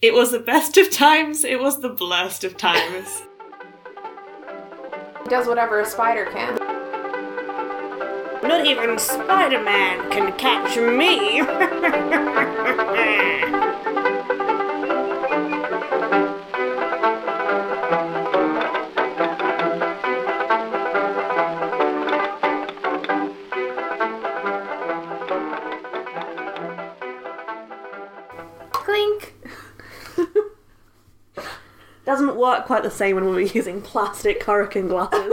It was the best of times, it was the blurst of times. He does whatever a spider can. Not even Spider Man can catch me! Quite the same when we were using plastic hurricane glasses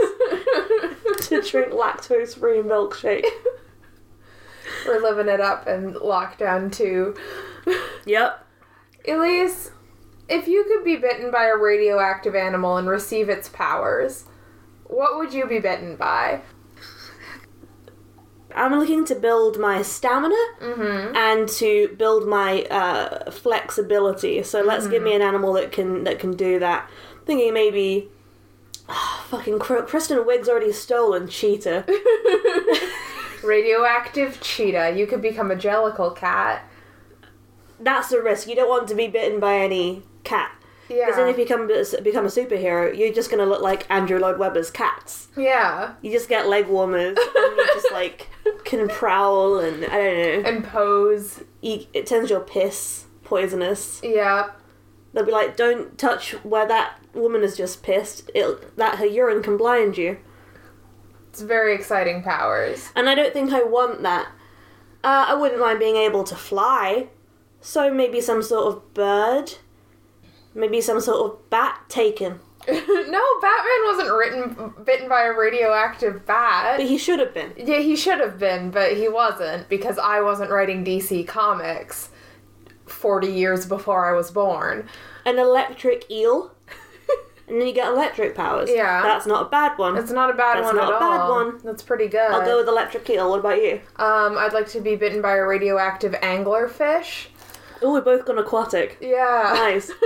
to drink lactose free milkshake. We're living it up in lockdown too. Yep. Elise, if you could be bitten by a radioactive animal and receive its powers, what would you be bitten by? I'm looking to build my stamina Mm-hmm. and to build my uh, flexibility. So let's give me an animal that can that can do that. Thinking maybe, oh, fucking Kristen Wiig's already stolen cheetah. Radioactive cheetah. You could become a jellicle cat. That's the risk. You don't want to be bitten by any cat. Because then if you become become a superhero, you're just gonna look like Andrew Lloyd Webber's cats. yeah. You just get leg warmers and you just like can prowl and I don't know. And pose. You, it turns your piss poisonous. Yeah. They'll be like, "Don't touch where that woman has just pissed. It that her urine can blind you." It's very exciting powers. And I don't think I want that. Uh, I wouldn't mind being able to fly. So maybe some sort of bird. Maybe some sort of bat taken. no, Batman wasn't written bitten by a radioactive bat. But he should have been. Yeah, he should have been, but he wasn't because I wasn't writing DC comics 40 years before I was born. An electric eel. and then you get electric powers. Yeah. That's not a bad one. It's not a bad That's one not a bad all. one. That's pretty good. I'll go with electric eel. What about you? um, I'd like to be bitten by a radioactive anglerfish. Oh, we're both gone aquatic. Yeah. Nice.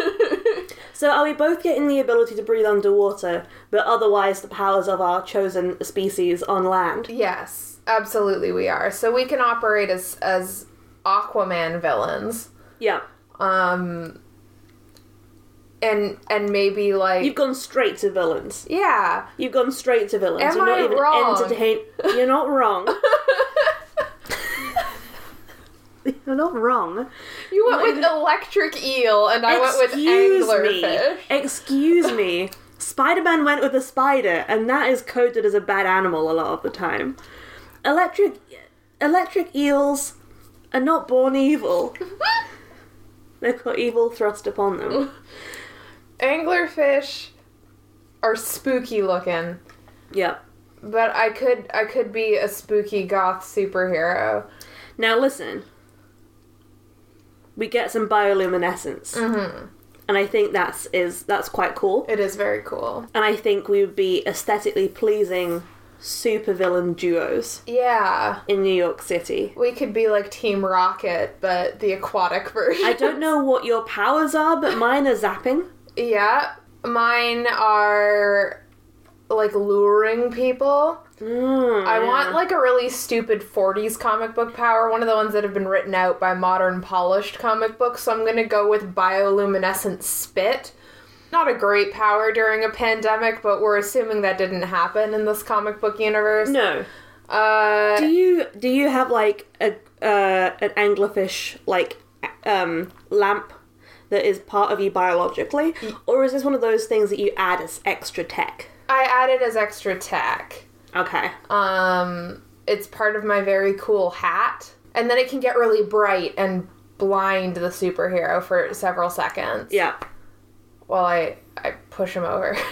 So are we both getting the ability to breathe underwater, but otherwise the powers of our chosen species on land? yes, absolutely we are. So we can operate as as Aquaman villains. Yeah. Um and and maybe like You've gone straight to villains. yeah. You've gone straight to villains. Am You're not I even wrong? entertain. You're not wrong. You're not wrong. You went with electric eel and I went with anglerfish. me. Excuse me. Spider-Man went with a spider, and that is coded as a bad animal a lot of the time. Electric, electric eels are not born evil. They've got evil thrust upon them. Anglerfish are spooky looking, Yeah. but I could I could be a spooky goth superhero. Now listen. We get some bioluminescence, Mm-hmm. and I think that's is that's quite cool. It is very cool. And I think we would be aesthetically pleasing supervillain duos Yeah. in New York City. We could be like Team Rocket, but the aquatic version. I don't know what your powers are, but mine are zapping. Yeah. Mine are like luring people. Mm, I want like a really stupid 40s comic book power, one of the ones that have been written out by modern polished comic books. So I'm going to go with bioluminescent spit. Not a great power during a pandemic, but we're assuming that didn't happen in this comic book universe. no. Uh Do you do you have like a uh, an anglerfish like um lamp that is part of you biologically, or is this one of those things that you add as extra tech? I added it as extra tech. Okay. Um it's part of my very cool hat. And then it can get really bright and blind the superhero for several seconds Yeah. while I I push him over.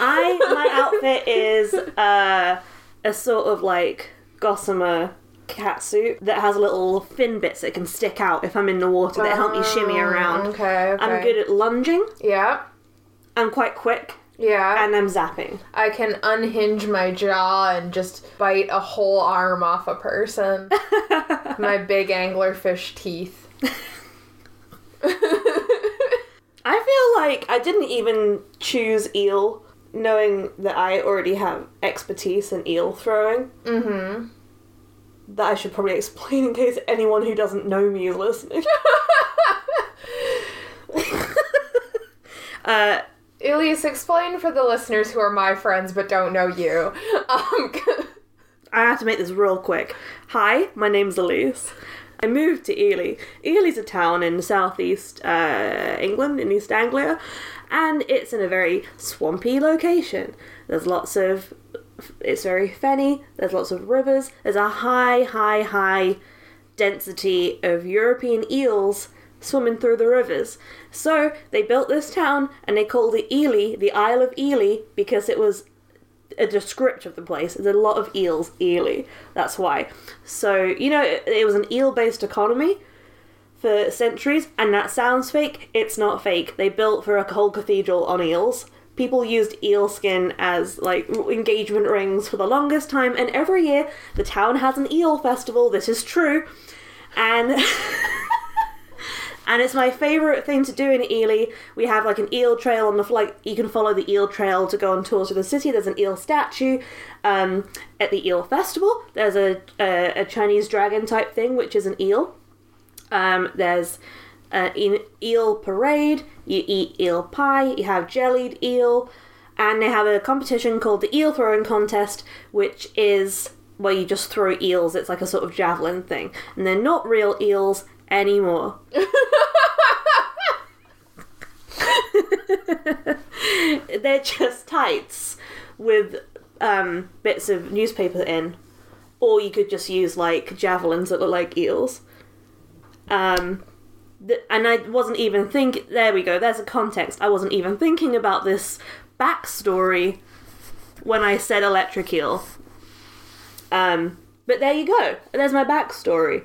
I my outfit is uh, a sort of like gossamer cat suit that has little fin bits that can stick out if I'm in the water that help me shimmy around. Oh, Okay, okay. I'm good at lunging. Yeah. I'm quite quick, Yeah. and I'm zapping. I can unhinge my jaw and just bite a whole arm off a person. my big anglerfish teeth. I feel like I didn't even choose eel, knowing that I already have expertise in eel throwing. Mm-hmm. That I should probably explain in case anyone who doesn't know me is listening. Uh, Elias, explain for the listeners who are my friends but don't know you. Um, I have to make this real quick. Hi, my name's Elise. I moved to Ely. Ely's a town in southeast uh, England, in East Anglia, and it's in a very swampy location. There's lots of. It's very fenny, there's lots of rivers, there's a high, high, high density of European eels swimming through the rivers. So they built this town and they called it Ely, the Isle of Ely, because it was a description of the place. There's a lot of eels, Ely. That's why. So, you know, it, it was an eel based economy for centuries, and that sounds fake. It's not fake. They built for a whole cathedral on eels. People used eel skin as like engagement rings for the longest time, and every year the town has an eel festival. This is true, and and it's my favorite thing to do in Ely. We have like an eel trail on the like you can follow the eel trail to go on tours of the city. There's an eel statue um, at the eel festival. There's a, a a Chinese dragon type thing, which is an eel. Um, there's an eel parade. You eat eel pie. You have jellied eel, and they have a competition called the eel throwing contest, which is where you just throw eels. It's like a sort of javelin thing, and they're not real eels anymore. they're just tights with um, bits of newspaper in, or you could just use like javelins that look like eels. Um, th- and I wasn't even think. There we go. There's a context. I wasn't even thinking about this backstory when I said electric eel. Um, but there you go. There's my backstory.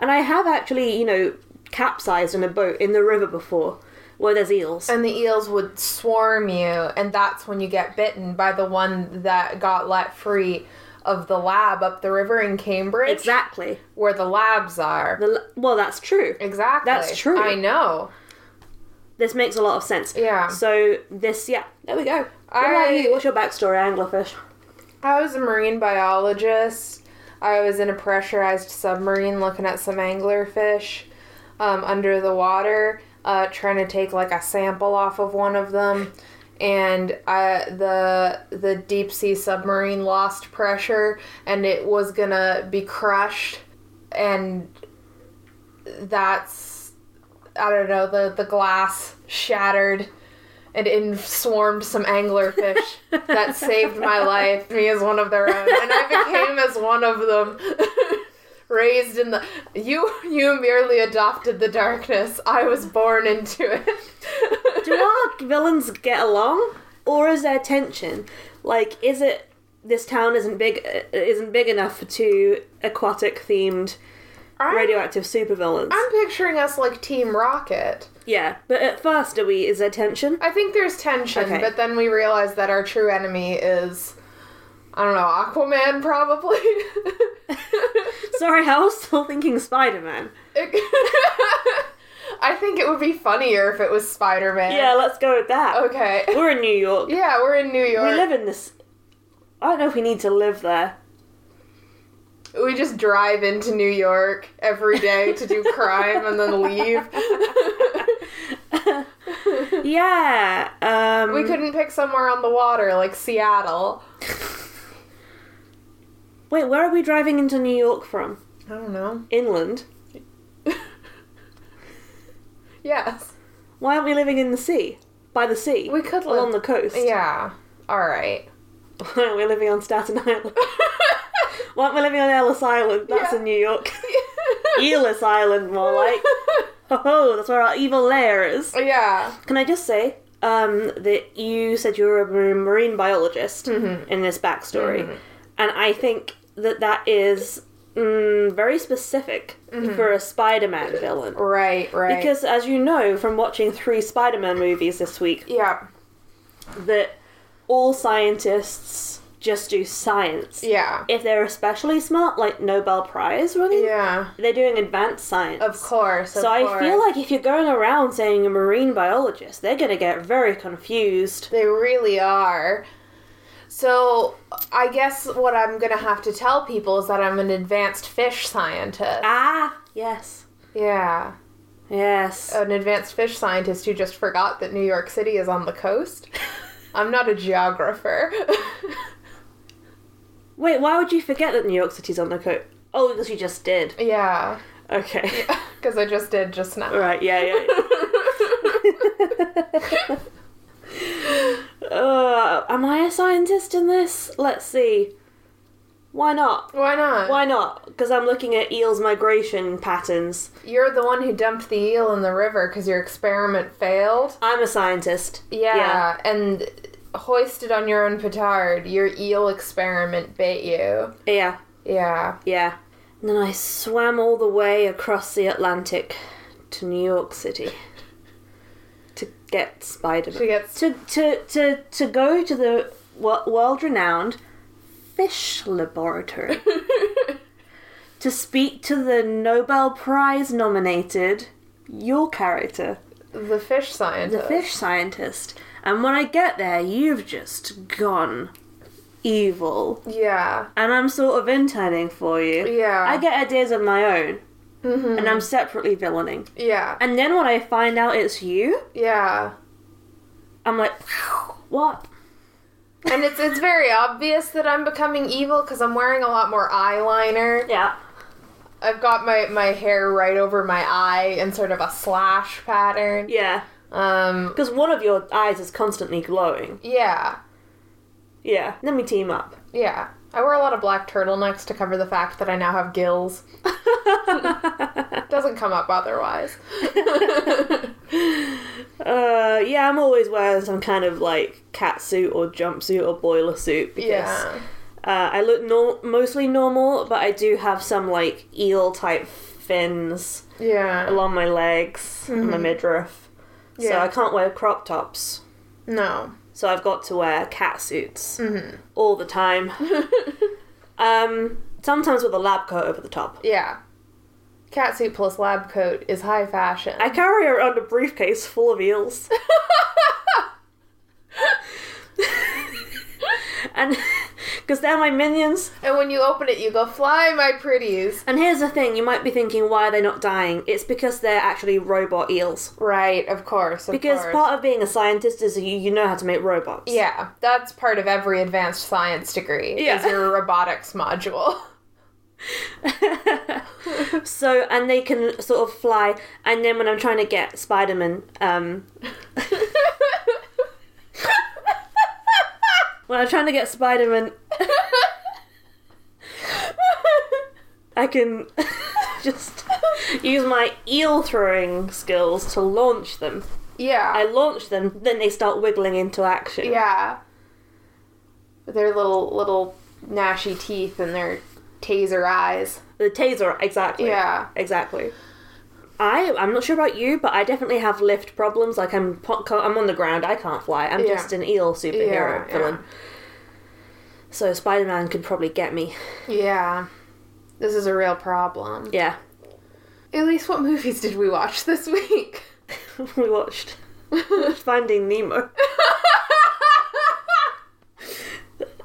And I have actually, you know, capsized in a boat in the river before where there's eels. and the eels would swarm you, and that's when you get bitten by the one that got let free of the lab up the river in Cambridge, exactly. where the labs are. The, well, that's true. Exactly. That's true. I know. This makes a lot of sense. Yeah. So this, yeah, there we go. What I- you? What's your backstory, anglerfish? I was a marine biologist. I was in a pressurized submarine looking at some anglerfish um, under the water, uh, trying to take like a sample off of one of them. And I, the the deep sea submarine lost pressure, and it was gonna be crushed. And that's I don't know the the glass shattered and in swarmed some anglerfish that saved my life, me as one of their own, and I became as one of them. Raised in the you you merely adopted the darkness. I was born into it. Do our villains get along, or is there tension? Like, is it this town isn't big isn't big enough for two aquatic themed radioactive supervillains? I'm picturing us like Team Rocket. Yeah, but at first, are we? Is there tension? I think there's tension, Okay. but then we realize that our true enemy is I don't know, Aquaman probably. Sorry, I was still thinking Spider Man. I think it would be funnier if it was Spider Man. Yeah, let's go with that. Okay. We're in New York. Yeah, we're in New York. We live in this. I don't know if we need to live there. We just drive into New York every day to do crime and then leave. Yeah. Um, we couldn't pick somewhere on the water like Seattle. Wait, where are we driving into New York from? I don't know. Inland. Yes. Why aren't we living in the sea? By the sea? We could Along the coast. Yeah. All right. Why aren't we living on Staten Island? Why aren't we living on Ellis Island? That's Yeah. in New York. Elis Island, more like. Oh, that's where our evil lair is. yeah. Can I just say um, that you said you were a marine biologist Mm-hmm. in this backstory, and I think that that is mm, very specific Mm-hmm. for a Spider-Man villain. Right, right. Because, as you know from watching three Spider-Man movies this week, yeah. that all scientists just do science. Yeah. If they're especially smart, like Nobel Prize winning, Yeah. they're doing advanced science. Of course. Of So I course. feel like if you're going around saying a marine biologist, they're gonna get very confused. They really are. So, I guess what I'm gonna have to tell people is that I'm an advanced fish scientist. Ah, yes. Yeah. Yes. an advanced fish scientist who just forgot that New York City is on the coast. I'm not a geographer. Wait, why would you forget that New York City's on the coast? Oh, because you just did. yeah, Okay. because I just did just now. Right, yeah, yeah. uh, am I a scientist in this? Let's see. Why not? Why not? Why not? Because I'm looking at eels' migration patterns. You're the one who dumped the eel in the river because your experiment failed. I'm a scientist. Yeah, yeah, and hoisted on your own petard, your eel experiment bait you. Yeah, Yeah. yeah. And then I swam all the way across the Atlantic to New York City to get Spider-Man. She gets to to to to go to the world renowned fish laboratory to speak to the Nobel Prize nominated your character, the fish scientist. the fish scientist. And when I get there, you've just gone evil. Yeah. And I'm sort of interning for you. Yeah. I get ideas of my own, Mhm. and I'm separately villaining. Yeah. And then when I find out it's you, Yeah. I'm like, what? And it's it's very obvious that I'm becoming evil because I'm wearing a lot more eyeliner. Yeah. I've got my my hair right over my eye in sort of a slash pattern. Yeah. Um. Because one of your eyes is constantly glowing. Yeah. Yeah. Then we team up. Yeah. I wear a lot of black turtlenecks to cover the fact that I now have gills. Doesn't come up otherwise. uh, yeah, I'm always wearing some kind of like cat suit or jumpsuit or boiler suit because yeah. uh, I look nor- mostly normal, but I do have some like eel type fins Yeah. along my legs and my midriff. So Yeah. I can't wear crop tops. No. So I've got to wear cat suits Mhm. all the time. um, sometimes with a lab coat over the top. Yeah. Catsuit plus lab coat is high fashion. I carry around a briefcase full of eels. and because they're my minions. and when you open it, you go, "Fly, my pretties." And here's the thing: you might be thinking, why are they not dying? It's because they're actually robot eels. Right, of course. Of Because course. part of being a scientist is you you know how to make robots. yeah, that's part of every advanced science degree. Yeah. Is your robotics module. so and they can sort of fly. And then when I'm trying to get Spider-Man, um, when I'm trying to get Spider-Man, I can just use my eel throwing skills to launch them. yeah. I launch them, then they start wiggling into action. yeah. With their little little gnashy teeth and their taser eyes. The taser, exactly. Yeah. Exactly. I I'm not sure about you, but I definitely have lift problems. Like I'm I'm on the ground, I can't fly. I'm Yeah. just an eel superhero Yeah, villain. So Spider Man could probably get me. Yeah. This is a real problem. Yeah, At least what movies did we watch this week? we watched Finding Nemo.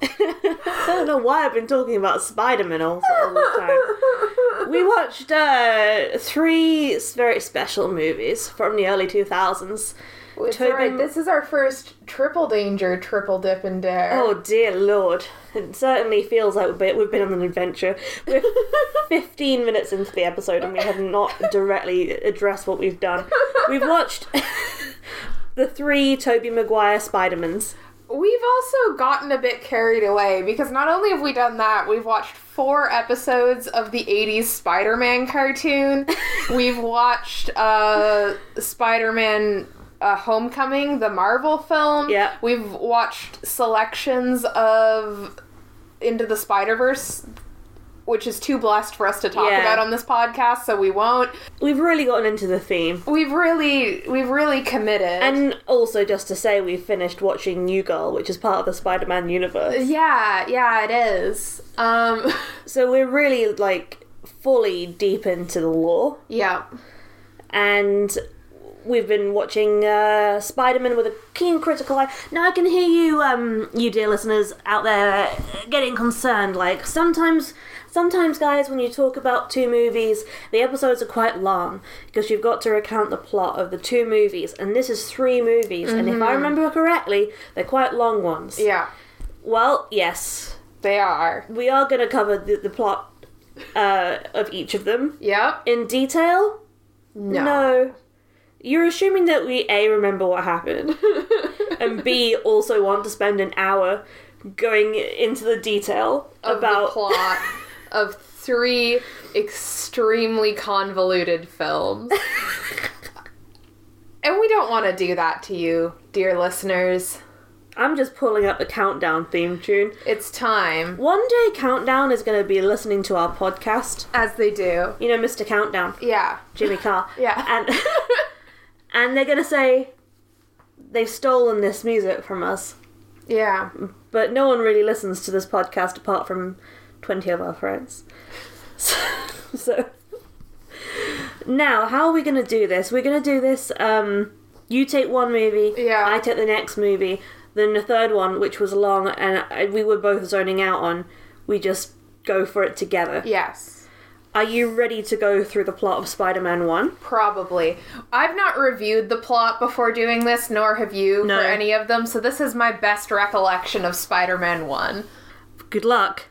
I don't know why I've been talking about Spider Man all, all the time. We watched uh, three very special movies from the early 2000s. It's alright, This is our first triple danger, triple dip and dare. Oh dear lord. It certainly feels like we've been, we've been on an adventure. We're 15 minutes into the episode and we have not directly addressed what we've done. We've watched the three Tobey Maguire Spider-Mans. We've also gotten a bit carried away because not only have we done that, we've watched four episodes of the 80s Spider Man cartoon. we've watched uh, Spider Man uh, Homecoming, the Marvel film. Yeah. We've watched selections of Into the Spider Verse. Which is too blessed for us to talk Yeah. about on this podcast, so we won't. We've really gotten into the theme. We've really, we've really committed. And also, just to say, we've finished watching New Girl, which is part of the Spider-Man universe. yeah, yeah, it is. Um, So we're really like fully deep into the lore. yeah. and we've been watching uh, Spider-Man with a keen critical eye. Now I can hear you, um, you dear listeners out there, getting concerned. Like sometimes, sometimes, guys, when you talk about two movies, the episodes are quite long because you've got to recount the plot of the two movies, and this is three movies. And if I remember correctly, they're quite long ones. Yeah, Well, yes, they are. we are going to cover the, the plot uh, of each of them Yeah. in detail. No. No. You're assuming that we A remember what happened and B also want to spend an hour going into the detail Of about the plot of three extremely convoluted films. and we don't want to do that to you, dear listeners. I'm just pulling up the countdown theme tune. It's time, One day countdown is going to be listening to our podcast. as they do. You know Mr. Countdown, Yeah. Jimmy Carr. Yeah. And and they're going to say they've stolen this music from us. Yeah. But no one really listens to this podcast apart from 20 of our friends. So, so now, how are we going to do this? We're going to do this. Um, you take one movie, Yeah. I take the next movie, then the third one, which was long and we were both zoning out on, we just go for it together. Yes. Are you ready to go through the plot of Spider Man 1? Probably. I've not reviewed the plot before doing this, nor have you No. for any of them, so this is my best recollection of Spider Man 1. Good luck.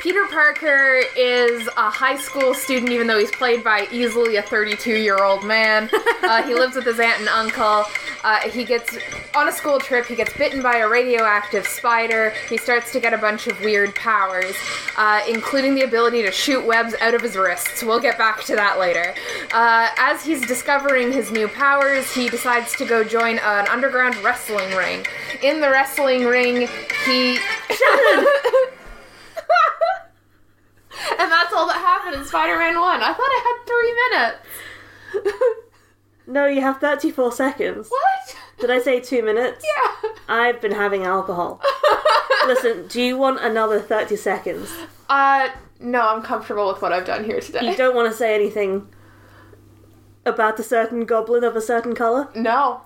Peter Parker is a high school student, even though he's played by easily a 32 year old man. Uh, he lives with his aunt and uncle. Uh, he gets on a school trip, he gets bitten by a radioactive spider. He starts to get a bunch of weird powers, uh, including the ability to shoot webs out of his wrists. We'll get back to that later. Uh, as he's discovering his new powers, he decides to go join an underground wrestling ring. In the wrestling ring, he. And that's all that happened in Spider-Man 1. I thought I had three minutes. No, you have 34 seconds. what? Did I say two minutes? Yeah. I've been having alcohol. Listen, do you want another 30 seconds? Uh, no, I'm comfortable with what I've done here today. You don't want to say anything about a certain goblin of a certain colour? No.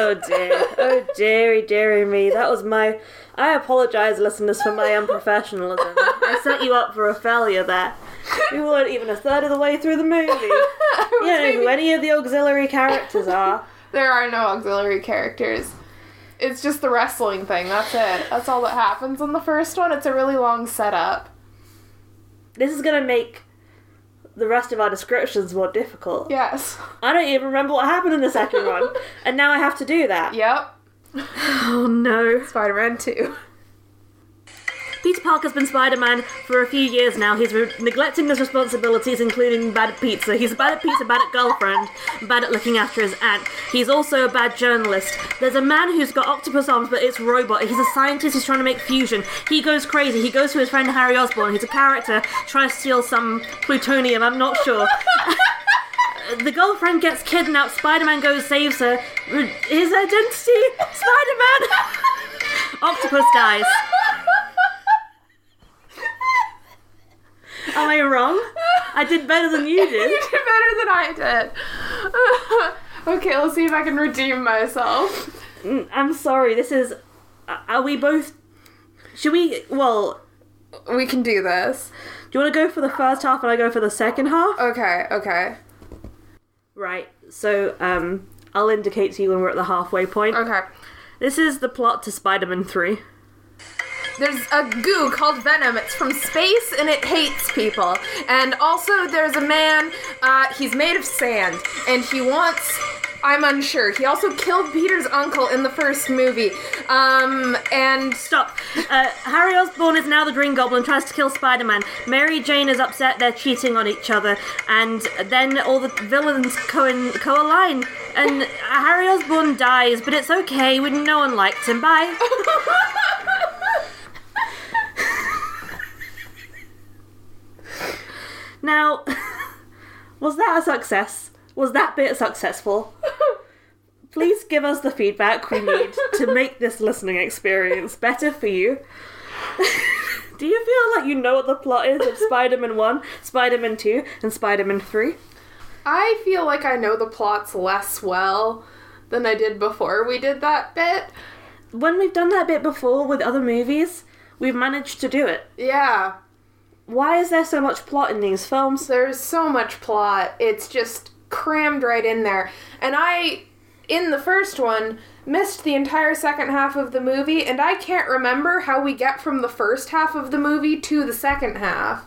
Oh dear. Oh dearie, dearie me. That was my. I apologise, listeners, for my unprofessionalism. I set you up for a failure there. We weren't even a third of the way through the movie. You don't know who any of the auxiliary characters are. There are no auxiliary characters. It's just the wrestling thing. That's it. That's all that happens in the first one. It's a really long setup. This is gonna make the rest of our descriptions more difficult. Yes. I don't even remember what happened in the second one, and now I have to do that. Yep. Oh no. Spider-Man 2. Peter Parker's been Spider Man for a few years now. He's re- neglecting his responsibilities, including bad at pizza. He's bad at pizza, bad at girlfriend, bad at looking after his aunt. He's also a bad journalist. There's a man who's got octopus arms, but it's robot. He's a scientist he's trying to make fusion. He goes crazy. He goes to his friend Harry Osborn. He's a character trying to steal some plutonium. I'm not sure. the girlfriend gets kidnapped. Spider Man goes, saves her. His identity Spider Man! Octopus dies. Am I wrong? I did better than you did. you did. better than I did. okay, let's see if I can redeem myself. Mm, I'm sorry. This is. Are we both? Should we? Well, We can do this. do you want to go for the first half and I go for the second half? Okay, okay. Right. So, um, I'll indicate to you when we're at the halfway point. Okay. This is the plot to Spider-Man Three. There's a goo called Venom. It's from space and it hates people. And also, there's a man, uh, he's made of sand, and he wants. I'm unsure. He also killed Peter's uncle in the first movie. Um, and. Stop. Uh, Harry Osborn is now the Green Goblin, tries to kill Spider Man. Mary Jane is upset they're cheating on each other. And then all the villains co- co-align. And Harry Osborn dies, but it's okay. We, no one liked him. Bye. Now, was that a success? Was that bit successful? Please give us the feedback we need to make this listening experience better for you. Do you feel like you know what the plot is of Spider-Man 1, Spider-Man 2, and Spider-Man 3? I feel like I know the plots less well than I did before we did that bit. When we've done that bit before with other movies, we've managed to do it. Yeah, Why is there so much plot in these films? there's so much plot. It's just crammed right in there. And I, in the first one, missed the entire second half of the movie, and I can't remember how we get from the first half of the movie to the second half.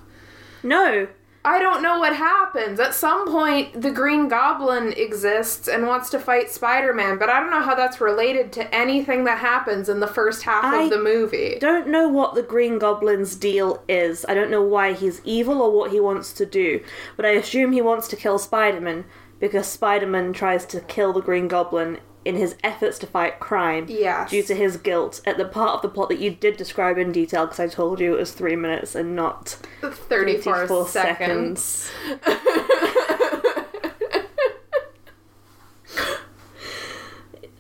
No. I don't know what happens. At some point, the Green Goblin exists and wants to fight Spider Man, but I don't know how that's related to anything that happens in the first half I of the movie. Don't know what the Green Goblin's deal is. I don't know why he's evil or what he wants to do, but I assume he wants to kill Spider-Man because Spider-Man tries to kill the Green Goblin in his efforts to fight crime Yes. due to his guilt at the part of the plot that you did describe in detail because I told you it was three minutes and not 34, 24 seconds. seconds.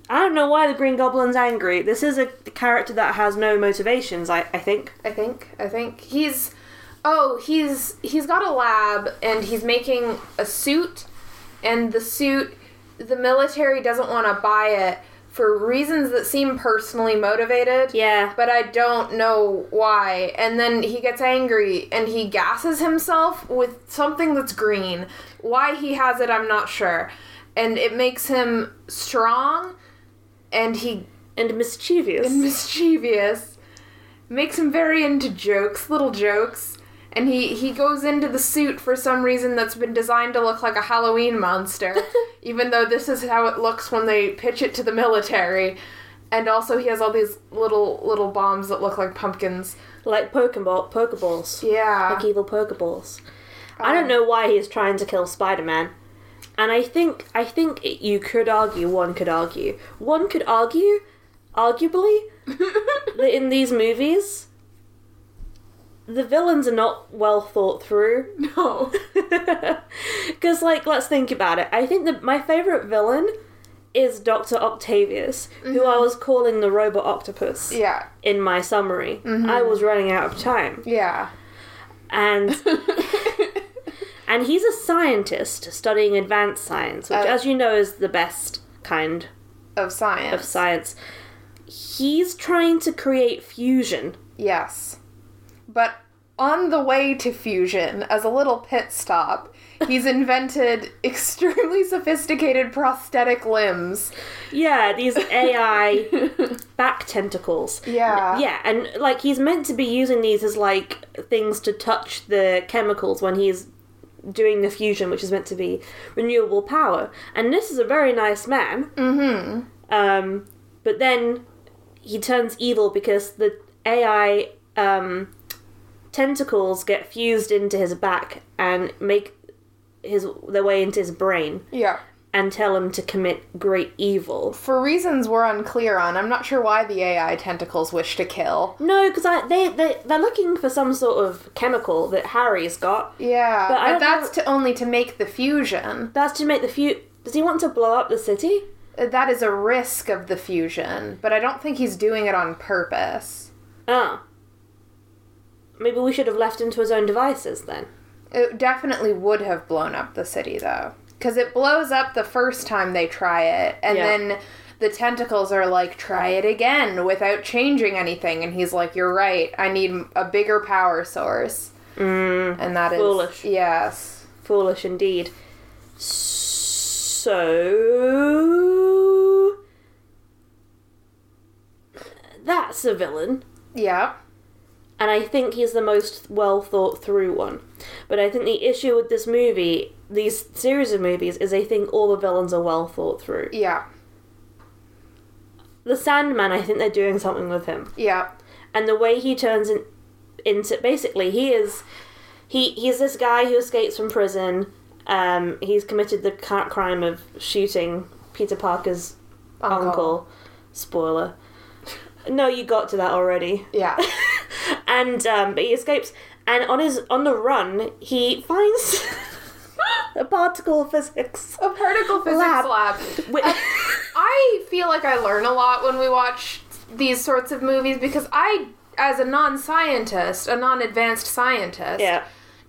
I don't know why the Green Goblin's angry. This is a character that has no motivations, I, I think. I think. I think he's. Oh, he's he's got a lab and he's making a suit, and the suit, the military doesn't want to buy it for reasons that seem personally motivated. Yeah. But I don't know why. And then he gets angry and he gasses himself with something that's green. Why he has it, I'm not sure. And it makes him strong and he And mischievous. and mischievous. Makes him very into jokes, little jokes. And he, he goes into the suit for some reason that's been designed to look like a Halloween monster, even though this is how it looks when they pitch it to the military. And also, he has all these little little bombs that look like pumpkins. like Pokeball, Pokeballs. Yeah, Like evil Pokeballs. I don't um, know why he's trying to kill Spider-Man. And I think I think it, you could argue, one could argue, one could argue, arguably, that in these movies, the villains are not well thought through. no. Because, like, let's think about it. I think that my favorite villain is Dr. Octavius, who I was calling the robot octopus Yeah, in my summary. I was running out of time. yeah. And and he's a scientist studying advanced science, which Uh, as you know is the best kind of science. of science. He's trying to create fusion. Yes. But on the way to fusion, as a little pit stop, he's invented extremely sophisticated prosthetic limbs. Yeah, these AI back tentacles. Yeah. Yeah, and like he's meant to be using these as like things to touch the chemicals when he's doing the fusion, which is meant to be renewable power. And this is a very nice man. Mm-hmm. Um, but then he turns evil because the AI um, tentacles get fused into his back and make his their way into his brain Yeah. and tell him to commit great evil. For reasons we're unclear on, I'm not sure why the AI tentacles wish to kill. No, because they they they're looking for some sort of chemical that Harry's got. Yeah, But but, that's to only to make the fusion. That's to make the fu. Does he want to blow up the city? That is a risk of the fusion, but I don't think he's doing it on purpose. Ah. Maybe we should have left him to his own devices then. It definitely would have blown up the city though. Because it blows up the first time they try it, and Yeah. then the tentacles are like, try it again without changing anything. And he's like, you're right, I need a bigger power source. Mm, And that is. Foolish. Yes. foolish indeed. So. That's a villain. Yeah. And I think he's the most well thought through one. But I think the issue with this movie, these series of movies, is I think all the villains are well thought through. Yeah. The Sandman, I think they're doing something with him. Yeah. and the way he turns in, into basically he is he he's this guy who escapes from prison um he's committed the crime of shooting peter parker's uncle, Uncle. spoiler no you got to that already Yeah. and um but he escapes and on his on the run he finds a particle physics A particle physics Lab. lab. Wi- I feel like I learn a lot when we watch these sorts of movies because I as a non-scientist, a non-advanced scientist, Yeah.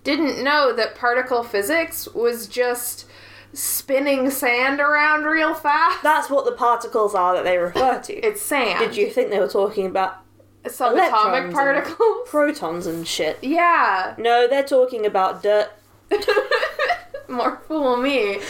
didn't know that particle physics was just spinning sand around real fast. That's what the particles are that they refer to. it's sand. Did you think they were talking about subatomic particles? protons and shit? yeah. No, they're talking about dirt. More fool me.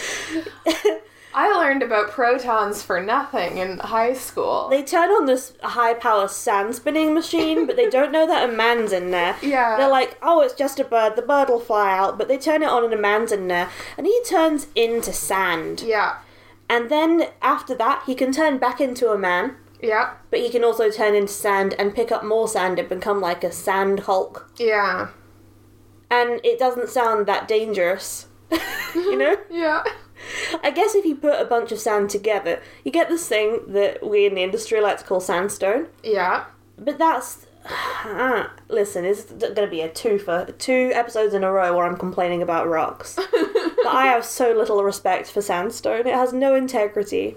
I learned about protons for nothing in high school. They turn on this high power sand spinning machine, but they don't know that a man's in there. Yeah. They're like, oh, it's just a bird, the bird will fly out. But they turn it on and a man's in there, and he turns into sand. yeah. And then after that, he can turn back into a man, Yeah. but he can also turn into sand and pick up more sand and become like a sand hulk. Yeah. And it doesn't sound that dangerous. you know? Yeah. I guess if you put a bunch of sand together, you get this thing that we in the industry like to call sandstone. Yeah. But that's. Uh, listen, it's going to be a two for two episodes in a row where I'm complaining about rocks. but I have so little respect for sandstone. It has no integrity.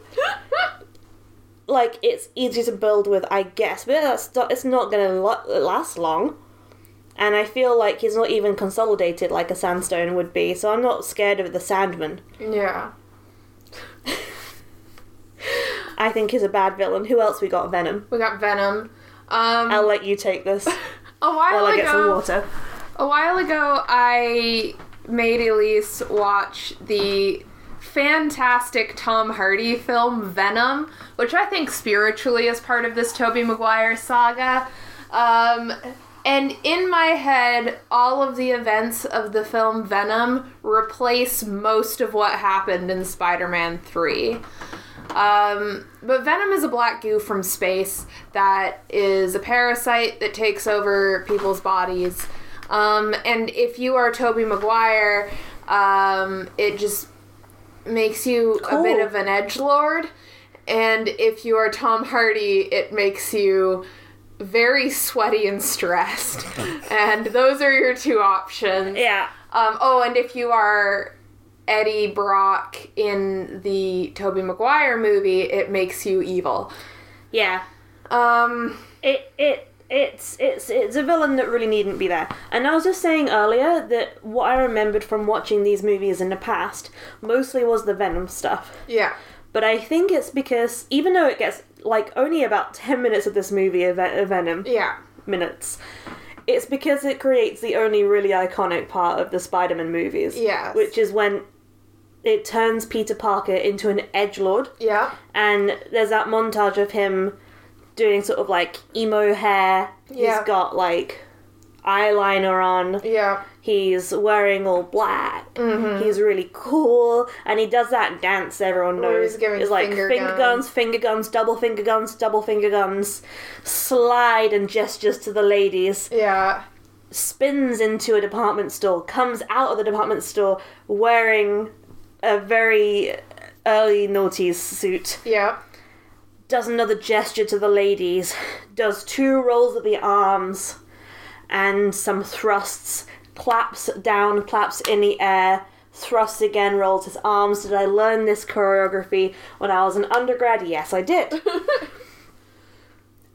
Like it's easy to build with, I guess, but that's not, it's not going to lo- last long. And I feel like he's not even consolidated like a sandstone would be, so I'm not scared of the Sandman. Yeah. I think he's a bad villain. Who else we got? Venom. We got Venom. Um, I'll let you take this a while while I ago, get some water. a while ago, I made Elise watch the fantastic Tom Hardy film Venom, which I think spiritually is part of this Tobey Maguire saga. Um, and in my head, all of the events of the film Venom replace most of what happened in Spider Man 3. Um, but Venom is a black goo from space that is a parasite that takes over people's bodies. Um, and if you are Tobey Maguire, um, it just makes you a bit of an edge lord. And if you are Tom Hardy, it makes you very sweaty and stressed. and those are your two options. Yeah. Um, oh, and if you are Eddie Brock in the Tobey Maguire movie, it makes you evil. Yeah. Um, It it it's it's it's a villain that really needn't be there. And I was just saying earlier that what I remembered from watching these movies in the past mostly was the Venom stuff. yeah. But I think it's because even though it gets like only about 10 minutes of this movie of, of Venom Yeah. minutes, it's because it creates the only really iconic part of the Spider-Man movies. Yeah. Which is when it turns Peter Parker into an edge lord Yeah. and there's that montage of him doing sort of like emo hair. Yeah. He's got like eyeliner on. Yeah. He's wearing all black. Mm-hmm. He's really cool, and he does that dance everyone knows. he's giving it's like finger finger guns. guns, finger guns, double finger guns, double finger guns, slide and gestures to the ladies. Yeah. Spins into a department store, comes out of the department store wearing a very early noughties suit Yeah. Does another gesture to the ladies, does two rolls of the arms and some thrusts, claps down, claps in the air, thrusts again, rolls his arms. Did I learn this choreography when I was an undergrad? Yes, I did.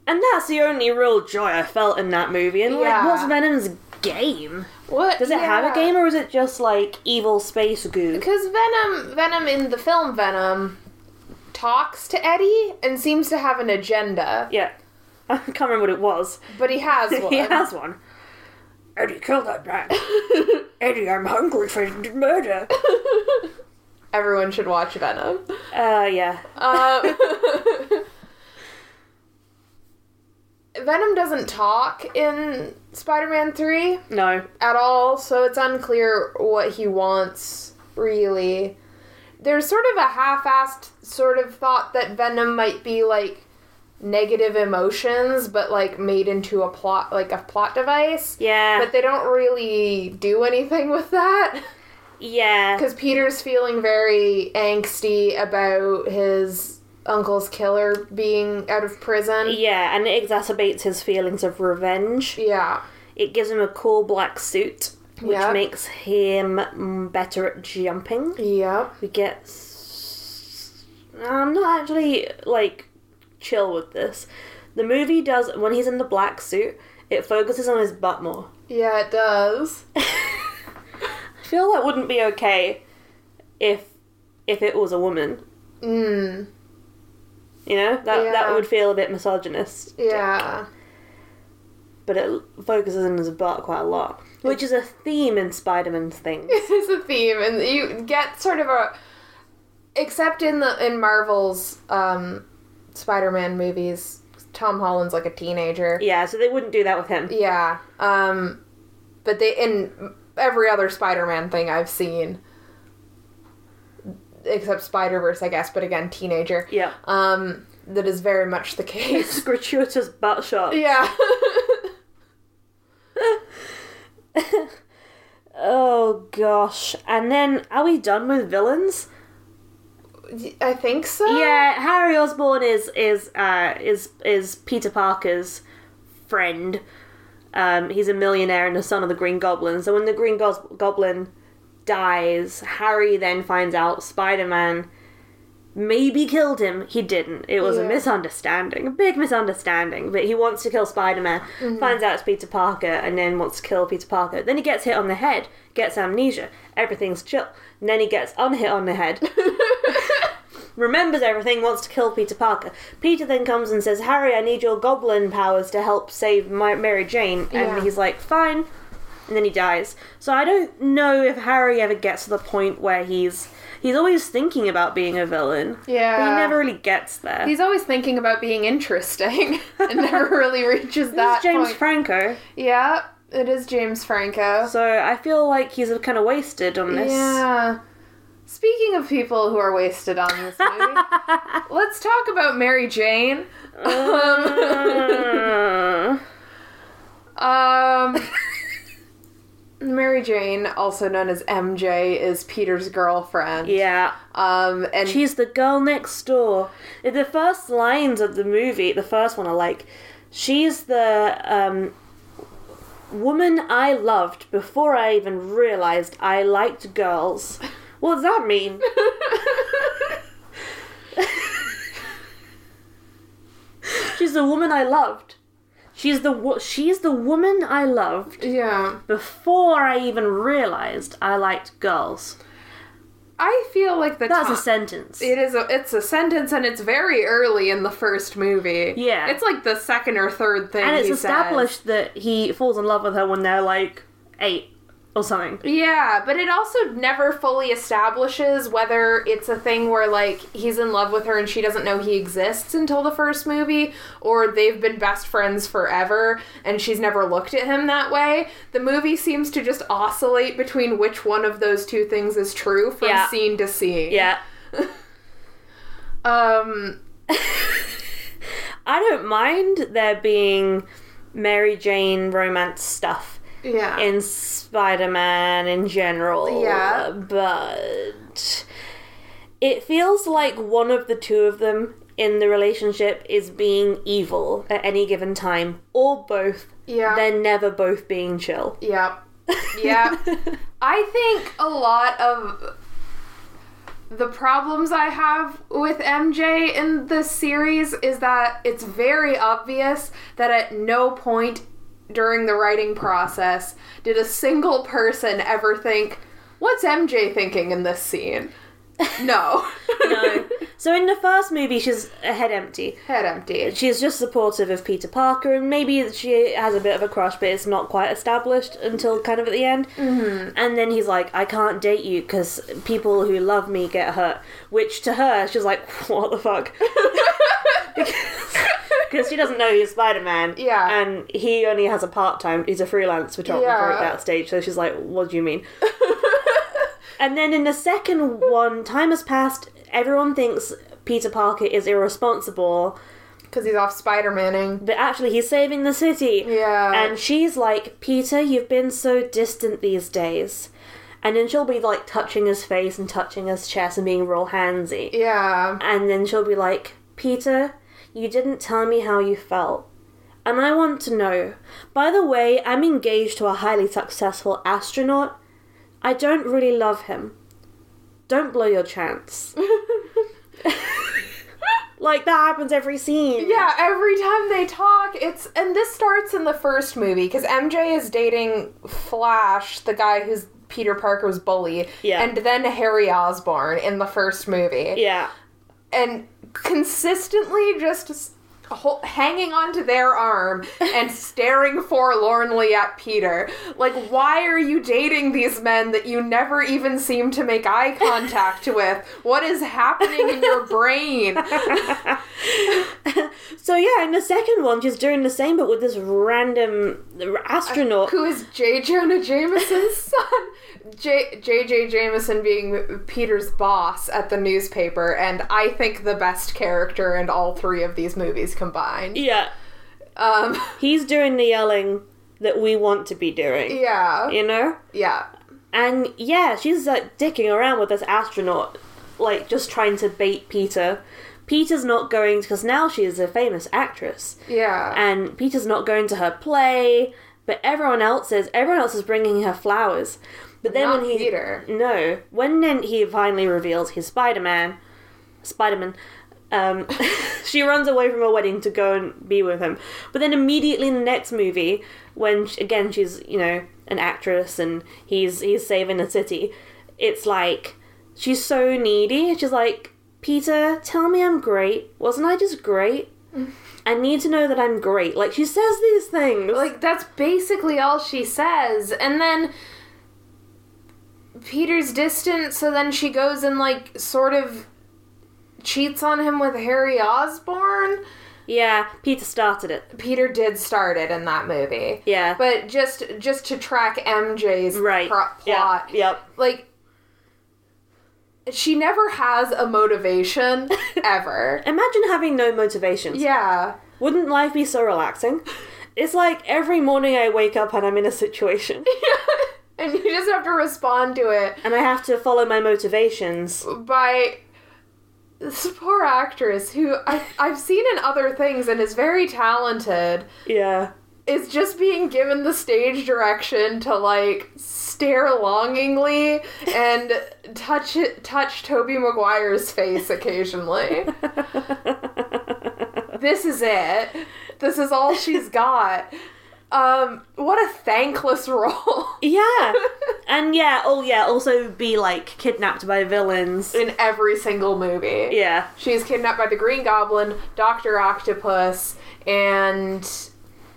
and that's the only real joy I felt in that movie. And like, what's Venom's game? What Does it have a game or is it just like evil space goo? Because Venom, Venom in the film Venom, talks to Eddie and seems to have an agenda, Yeah. I can't remember what it was. but he has one. he has one. Eddie, kill that man. Eddie, I'm hungry for murder. Everyone should watch Venom. Uh, yeah. Um, Venom doesn't talk in Spider-Man Three. No. at all, so it's unclear what he wants, really. There's sort of a half assed sort of thought that Venom might be like negative emotions, but like made into a plot, like a plot device. Yeah. But they don't really do anything with that. yeah. Because Peter's feeling very angsty about his uncle's killer being out of prison. Yeah, and it exacerbates his feelings of revenge. Yeah. It gives him a cool black suit, which Yeah. makes him mm, better at jumping. Yeah. We get. I'm not actually like chill with this. The movie does when he's in the black suit. it focuses on his butt more. Yeah, it does. I feel that wouldn't be okay if if it was a woman. Mm. You know that that would feel a bit misogynist. Yeah. But it focuses on his butt quite a lot, which is a theme in Spider-Man's things. It is a theme, and you get sort of a. Except in the in Marvel's um, Spider-Man movies, Tom Holland's like a teenager. yeah, so they wouldn't do that with him. Yeah. Um, but they in every other Spider-Man thing I've seen, except Spider-Verse, I guess. But again, teenager. Yeah, Um, that is very much the case. it's gratuitous butt shot. yeah. Oh gosh, and then are we done with villains? I think so. Yeah, Harry Osborn is is uh, is is Peter Parker's friend. Um, he's a millionaire and the son of the Green Goblin. So when the Green Gos- Goblin dies, Harry then finds out Spider Man maybe killed him. He didn't. It was a misunderstanding, a big misunderstanding. But he wants to kill Spider Man, mm-hmm. finds out it's Peter Parker, and then wants to kill Peter Parker. Then he gets hit on the head, gets amnesia. Everything's chill. And then he gets unhit on the head remembers everything, wants to kill Peter Parker. Peter then comes and says, Harry, I need your goblin powers to help save my Mary Jane. And Yeah. he's like, fine. And then he dies. So I don't know if Harry ever gets to the point where he's. He's always thinking about being a villain. Yeah. But he never really gets there. He's always thinking about being interesting and never really reaches that. This that is James point. Franco. yeah, it is James Franco. So I feel like he's kind of wasted on this. Yeah. Speaking of people who are wasted on this movie, let's talk about Mary Jane. Uh, Um, Mary Jane, also known as MJ, is Peter's girlfriend. yeah. Um, and She's the girl next door. The first lines of the movie, the first one are like, she's the um, woman I loved before I even realized I liked girls. What does that mean? she's the woman I loved. She's the wo- she's the woman I loved yeah, before I even realized I liked girls. I feel like the That's a sentence. It is a it's a sentence and it's very early in the first movie. Yeah. It's like the second or third thing. and it's he established that he falls in love with her when they're like eight or something. Yeah, but it also never fully establishes whether it's a thing where like he's in love with her and she doesn't know he exists until the first movie, or they've been best friends forever and she's never looked at him that way. The movie seems to just oscillate between which one of those two things is true from Yeah. scene to scene. Yeah. Um I don't mind there being Mary Jane romance stuff yeah. in Spider Man in general. Yeah. But it feels like one of the two of them in the relationship is being evil at any given time, or both. Yeah. They're never both being chill. Yeah. Yeah. I think a lot of the problems I have with MJ in this series is that it's very obvious that at no point during the writing process did a single person ever think, What's MJ thinking in this scene? No. no. So in the first movie, she's a head empty. Head empty. She's just supportive of Peter Parker, and maybe she has a bit of a crush, but it's not quite established until kind of at the end. Mm-hmm. And then he's like, "I can't date you because people who love me get hurt." Which to her, she's like, "What the fuck?" Because she doesn't know he's Spider Man. Yeah. And he only has a part time. He's a freelance photographer Yeah. at that stage. So she's like, "What do you mean?" And then in the second one, time has passed. Everyone thinks Peter Parker is irresponsible, Because he's off Spider Manning. but actually he's saving the city. Yeah. And she's like, Peter, you've been so distant these days. And then she'll be like touching his face and touching his chest and being real handsy. yeah. And then she'll be like, Peter, you didn't tell me how you felt. And I want to know. By the way, I'm engaged to a highly successful astronaut. I don't really love him. Don't blow your chance. Like that happens every scene. Yeah, every time they talk, it's and this starts in the first movie because MJ is dating Flash, the guy who's Peter Parker's bully, Yeah. and then Harry Osborn in the first movie, Yeah. and consistently just hol- hanging onto their arm and staring forlornly at Peter. Like, why are you dating these men that you never even seem to make eye contact with? What is happening in your brain? So yeah, in the second one, she's doing the same, but with this random astronaut. Who is J. Jonah Jameson's son? J. J. J. Jameson being Peter's boss at the newspaper, and I think the best character in all three of these movies combined. Yeah, Um, he's doing the yelling that we want to be doing. yeah, You know. yeah, And yeah, she's like dicking around with this astronaut, like just trying to bait Peter. Peter's not going because now she is a famous actress, yeah. and Peter's not going to her play. But everyone else is. Everyone else is bringing her flowers. But then Not when he Peter. no, when then he finally reveals he's Spider Man, Spider Man. Um, she runs away from her wedding to go and be with him. But then immediately in the next movie, when sh again she's you know an actress and he's he's saving the city, it's like she's so needy. She's like, Peter, tell me I'm great. Wasn't I just great? I need to know that I'm great. Like she says these things. like that's basically all she says, and then. Peter's distant, so then she goes and like sort of cheats on him with Harry Osborn. yeah, Peter started it. Peter did start it in that movie. Yeah. But just just to track MJ's right. pro- plot, Yeah. Yep. like she never has a motivation ever. Imagine having no motivations. yeah. Wouldn't life be so relaxing? It's like every morning I wake up and I'm in a situation and you just have to respond to it and I have to follow my motivations. by this poor actress who I, I've seen in other things and is very talented Yeah. is just being given the stage direction to like stare longingly and touch it, touch Tobey Maguire's face occasionally. this is it. This is all she's got. Um, what a thankless role Yeah. and yeah, oh yeah, also be like kidnapped by villains. in every single movie. Yeah. She's kidnapped by the Green Goblin, Doctor Octopus, and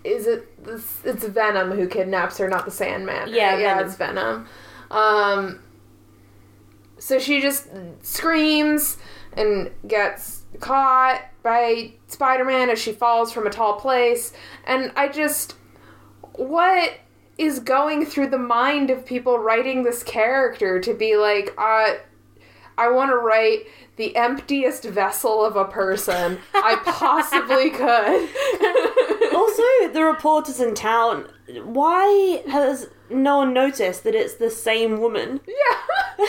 is it this, it's Venom who kidnaps her, not the Sandman. right? Yeah, yeah, Venom. it's Venom. Um, so she just screams and gets caught by Spider-Man as she falls from a tall place, and I just what is going through the mind of people writing this character to be like, uh, I want to write the emptiest vessel of a person I possibly could. Also, the reporters in town, why has no one noticed that it's the same woman yeah.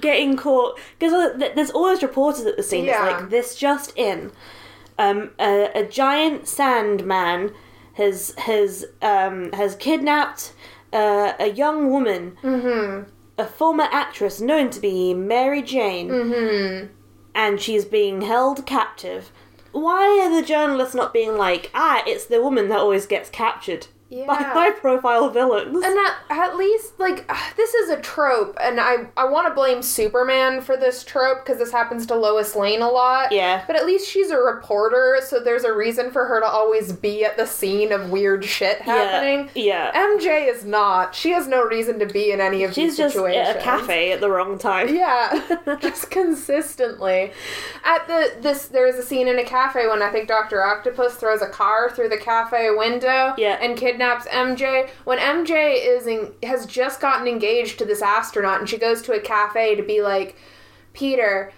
getting caught? Because there's always reporters at the scene. Yeah. It's like, this just in. Um, a, a giant sandman has has um, has kidnapped uh, a young woman, Mm-hmm. a former actress known to be Mary Jane, Mm-hmm. and she's being held captive. Why are the journalists not being like, ah, it's the woman that always gets captured by Yeah. high profile villains? And at, at least, like, this is a trope, and I, I want to blame Superman for this trope because this happens to Lois Lane a lot. Yeah. But at least she's a reporter, so there's a reason for her to always be at the scene of weird shit happening. Yeah. MJ is not. She has no reason to be in any of She's these just situations. at a cafe at the wrong time. Yeah, just consistently. At the this there is a scene in a cafe when I think Doctor Octopus throws a car through the cafe window Yeah. and kidnaps MJ. When MJ is in, has just gotten engaged to this astronaut and she goes to a cafe to be like, Peter,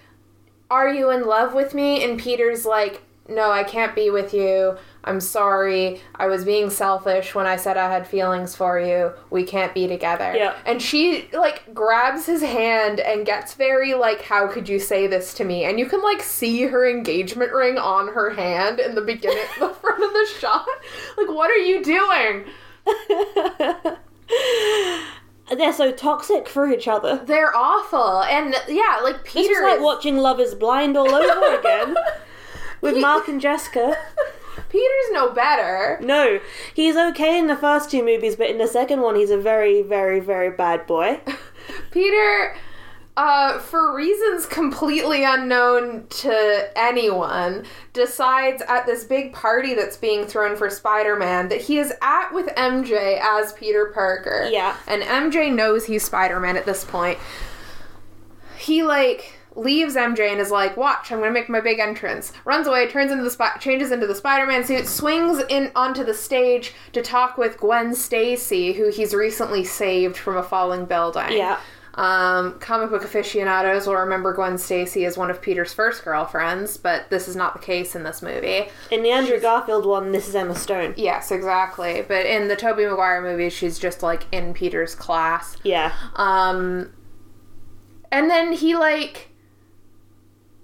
are you in love with me? And Peter's like, No, I can't be with you. I'm sorry. I was being selfish when I said I had feelings for you. We can't be together. Yeah. And she like grabs his hand and gets very like, How could you say this to me? And you can like see her engagement ring on her hand in the beginning, the front of the shot. Like, what are you doing? They're so toxic for each other. They're awful. And yeah, like Peter like is- watching Love Is Blind all over again with Mark and Jessica. Peter's no better. No, he's okay in the first two movies, but in the second one, he's a very, very, very bad boy. Peter, uh, for reasons completely unknown to anyone, decides at this big party that's being thrown for Spider Man that he is at with MJ as Peter Parker. Yeah. And MJ knows he's Spider Man at this point. He, like, leaves MJ and is like, "Watch, I'm gonna make my big entrance." Runs away, turns into the spi- changes into the Spider-Man suit, swings in onto the stage to talk with Gwen Stacy, who he's recently saved from a falling building. Yeah. Um, comic book aficionados will remember Gwen Stacy as one of Peter's first girlfriends, but this is not the case in this movie. In the Andrew Garfield one, this is Emma Stone. Yes, exactly. But in the Tobey Maguire movie, she's just like in Peter's class. Yeah. Um, and then he like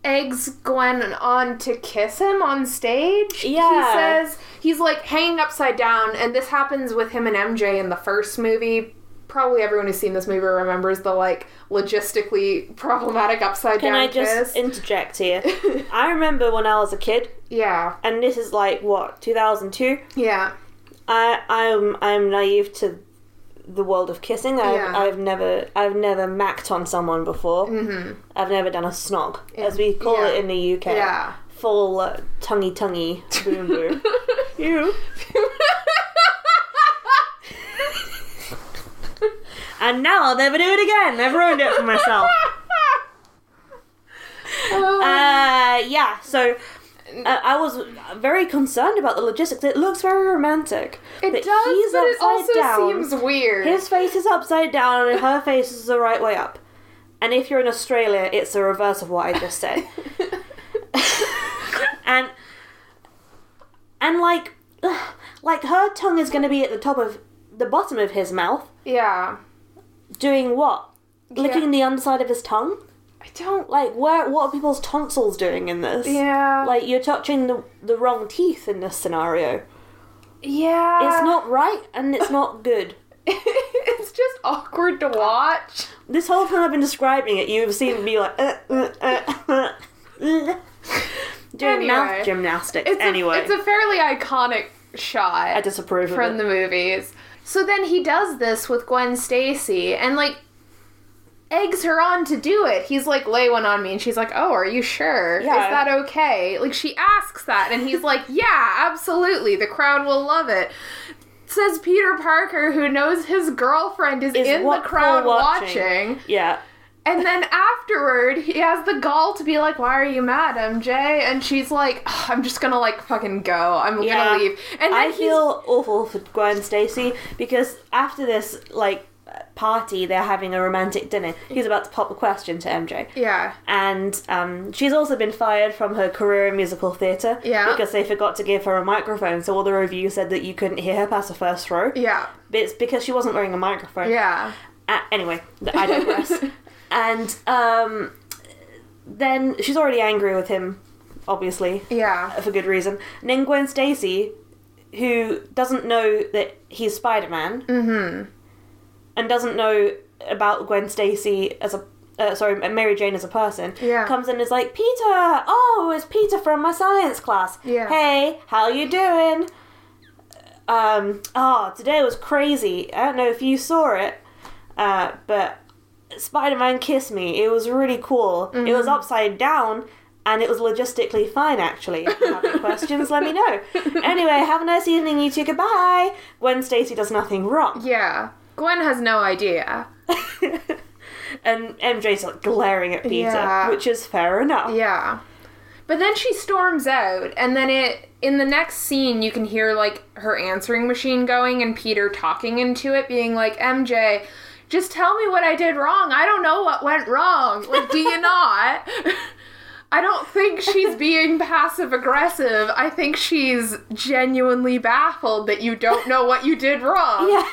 eggs Gwen on to kiss him on stage. Yeah. He says he's like hanging upside down, and this happens with him and MJ in the first movie. Probably everyone who's seen this movie remembers the like logistically problematic upside Can down Can I just kiss. interject here? I remember when I was a kid, yeah, and this is like what 2002. yeah, I I'm I'm naive to the world of kissing. I've, Yeah. I've never I've never macked on someone before. Mm-hmm. I've never done a snog, as we call Yeah. it in the UK. yeah. Full uh, tonguey tonguey boom boom. you. And now I'll never do it again. I've ruined it for myself. Uh, yeah, so uh, I was very concerned about the logistics. It looks very romantic. it does, he's but it also down. seems weird. His face is upside down and her face is the right way up. And if you're in Australia, it's the reverse of what I just said. and and like like her tongue is going to be at the top of the bottom of his mouth, yeah, doing what? Licking the underside of his tongue? I don't. Like where what are people's tonsils doing in this? Yeah, Like you're touching the the wrong teeth in this scenario. yeah. It's not right and it's not good. it's just awkward to watch. This whole time I've been describing it, you've seen me like uh, uh, uh, uh, doing Anyway. mouth gymnastics. It's anyway, a, it's a fairly iconic shot I disapprove from the movies. So then he does this with Gwen Stacy and like eggs her on to do it. He's like, lay one on me, and she's like, oh, are you sure? Yeah. Is that okay? Like she asks that, and he's like, yeah, absolutely. The crowd will love it. Says Peter Parker, who knows his girlfriend is, Is in the crowd watching. watching. Yeah, And then afterward, he has the gall to be like, "Why are you mad, MJ?" And she's like, "Ugh, "I'm just gonna like fucking go. I'm yeah. gonna leave." And then I feel awful for Gwen Stacy because after this like party, they're having a romantic dinner. He's about to pop a question to MJ. yeah, and um, she's also been fired from her career in musical theatre Yeah. because they forgot to give her a microphone. So all the reviews said that you couldn't hear her past the first row. yeah, But it's because she wasn't wearing a microphone. yeah, Uh, anyway, I digress. and um, then she's already angry with him, obviously, yeah, for good reason. And then Gwen Stacy, who doesn't know that he's Spider Man, Mm-hmm. And doesn't know about Gwen Stacy as a uh, sorry, Mary Jane as a person, Yeah. comes in and is like, Peter, oh, it's Peter from my science class. Yeah. Hey, how are you doing? Um, oh, today was crazy. I don't know if you saw it, uh, but Spider-Man kissed me. It was really cool. It Mm-hmm. was upside down. And it was logistically fine, actually. If you have any questions, let me know. Anyway, have a nice evening, you two. Goodbye. Gwen Stacy does nothing wrong. yeah. Gwen has no idea. and MJ's like glaring at Peter, Yeah. which is fair enough. Yeah. But then she storms out, and then it in the next scene you can hear like her answering machine going and Peter talking into it, being like, MJ, just tell me what I did wrong. I don't know what went wrong. Like, do you not? I don't think she's being passive aggressive. I think she's genuinely baffled that you don't know what you did wrong.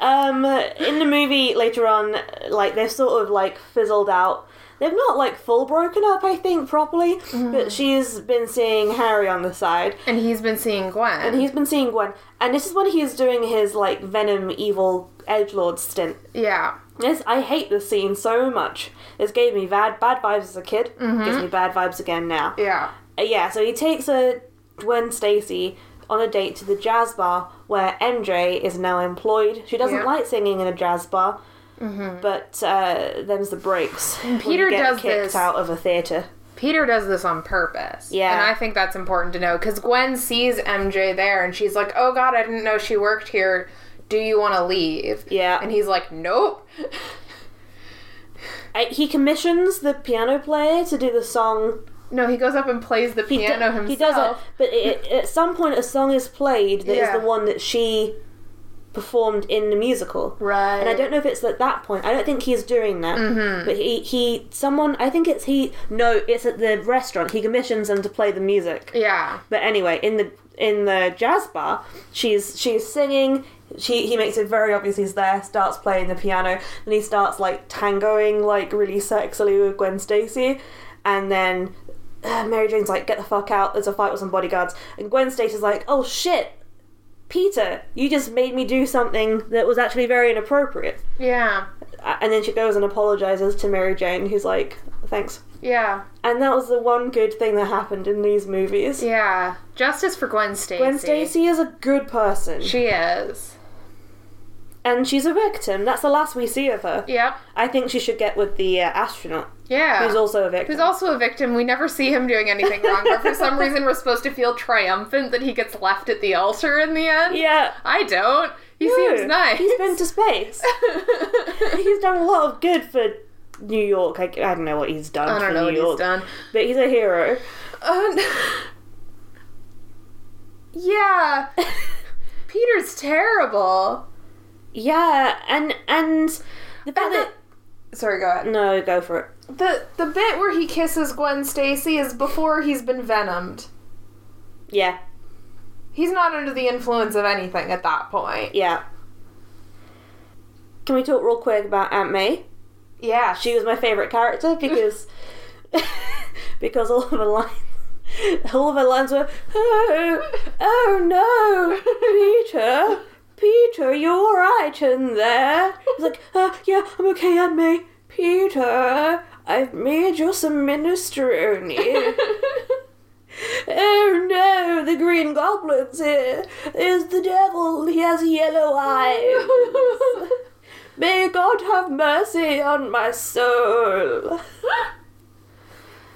Um, in the movie later on, like they've sort of like fizzled out. They've not like full broken up, I think, properly. Mm-hmm. But she's been seeing Harry on the side, And he's been seeing Gwen. and he's been seeing Gwen. And this is when he's doing his like Venom evil edge lord stint. Yeah. This I hate this scene so much. This gave me bad bad vibes as a kid. Gives me bad vibes again now. Yeah. Uh, yeah, so he takes a Gwen Stacy on a date to the jazz bar where MJ is now employed. She doesn't Yeah. like singing in a jazz bar, but uh, them's the breaks. Peter does kicked this- out of a theater. Peter does this on purpose. Yeah. And I think that's important to know because Gwen sees MJ there and she's like, oh god, I didn't know she worked here. Do you want to leave? Yeah. And he's like, nope. I, he commissions the piano player to do the song. No, he goes up and plays the He, do- piano himself. he does it, but it, at some point, a song is played that is Yeah. the one that she performed in the musical. Right. And I don't know if it's at that point. I don't think he's doing that. Mm-hmm. But he, he, someone, I think it's he. No, it's at the restaurant. He commissions them to play the music. Yeah. But anyway, in the in the jazz bar, she's she's singing. She he makes it very obvious he's there. Starts playing the piano, and he starts like tangoing like really sexily with Gwen Stacy, and then. Uh, Mary Jane's like, get the fuck out, there's a fight with some bodyguards. And Gwen Stacy's like, oh shit, Peter, you just made me do something that was actually very inappropriate. Yeah. And then she goes and apologizes to Mary Jane, who's like, thanks. Yeah. And that was the one good thing that happened in these movies. Yeah. Justice for Gwen Stacy. Gwen Stacy is a good person. She is. And she's a victim. That's the last we see of her. Yeah. I think she should get with the uh, astronaut, Yeah. who's also a victim. Who's also a victim. We never see him doing anything wrong, but for some reason we're supposed to feel triumphant that he gets left at the altar in the end. yeah. I don't. He No, seems nice. He's been to space. he's done a lot of good for New York. I, I don't know what he's done I don't know New what York, he's done. but he's a hero. Uh, yeah. Peter's terrible. Yeah, and and the fact And that the, sorry, go ahead. no, go for it. The the bit where he kisses Gwen Stacy is before he's been venomed. Yeah, He's not under the influence of anything at that point. yeah. Can we talk real quick about Aunt May? Yeah, She was my favorite character because because all of her lines all of her lines were oh, oh no Peter Peter you're all right in there He's like uh, yeah I'm okay Aunt May Peter I've made you some minestrone Oh no, the Green Goblin's here. There's the devil. He has yellow eyes. May God have mercy on my soul.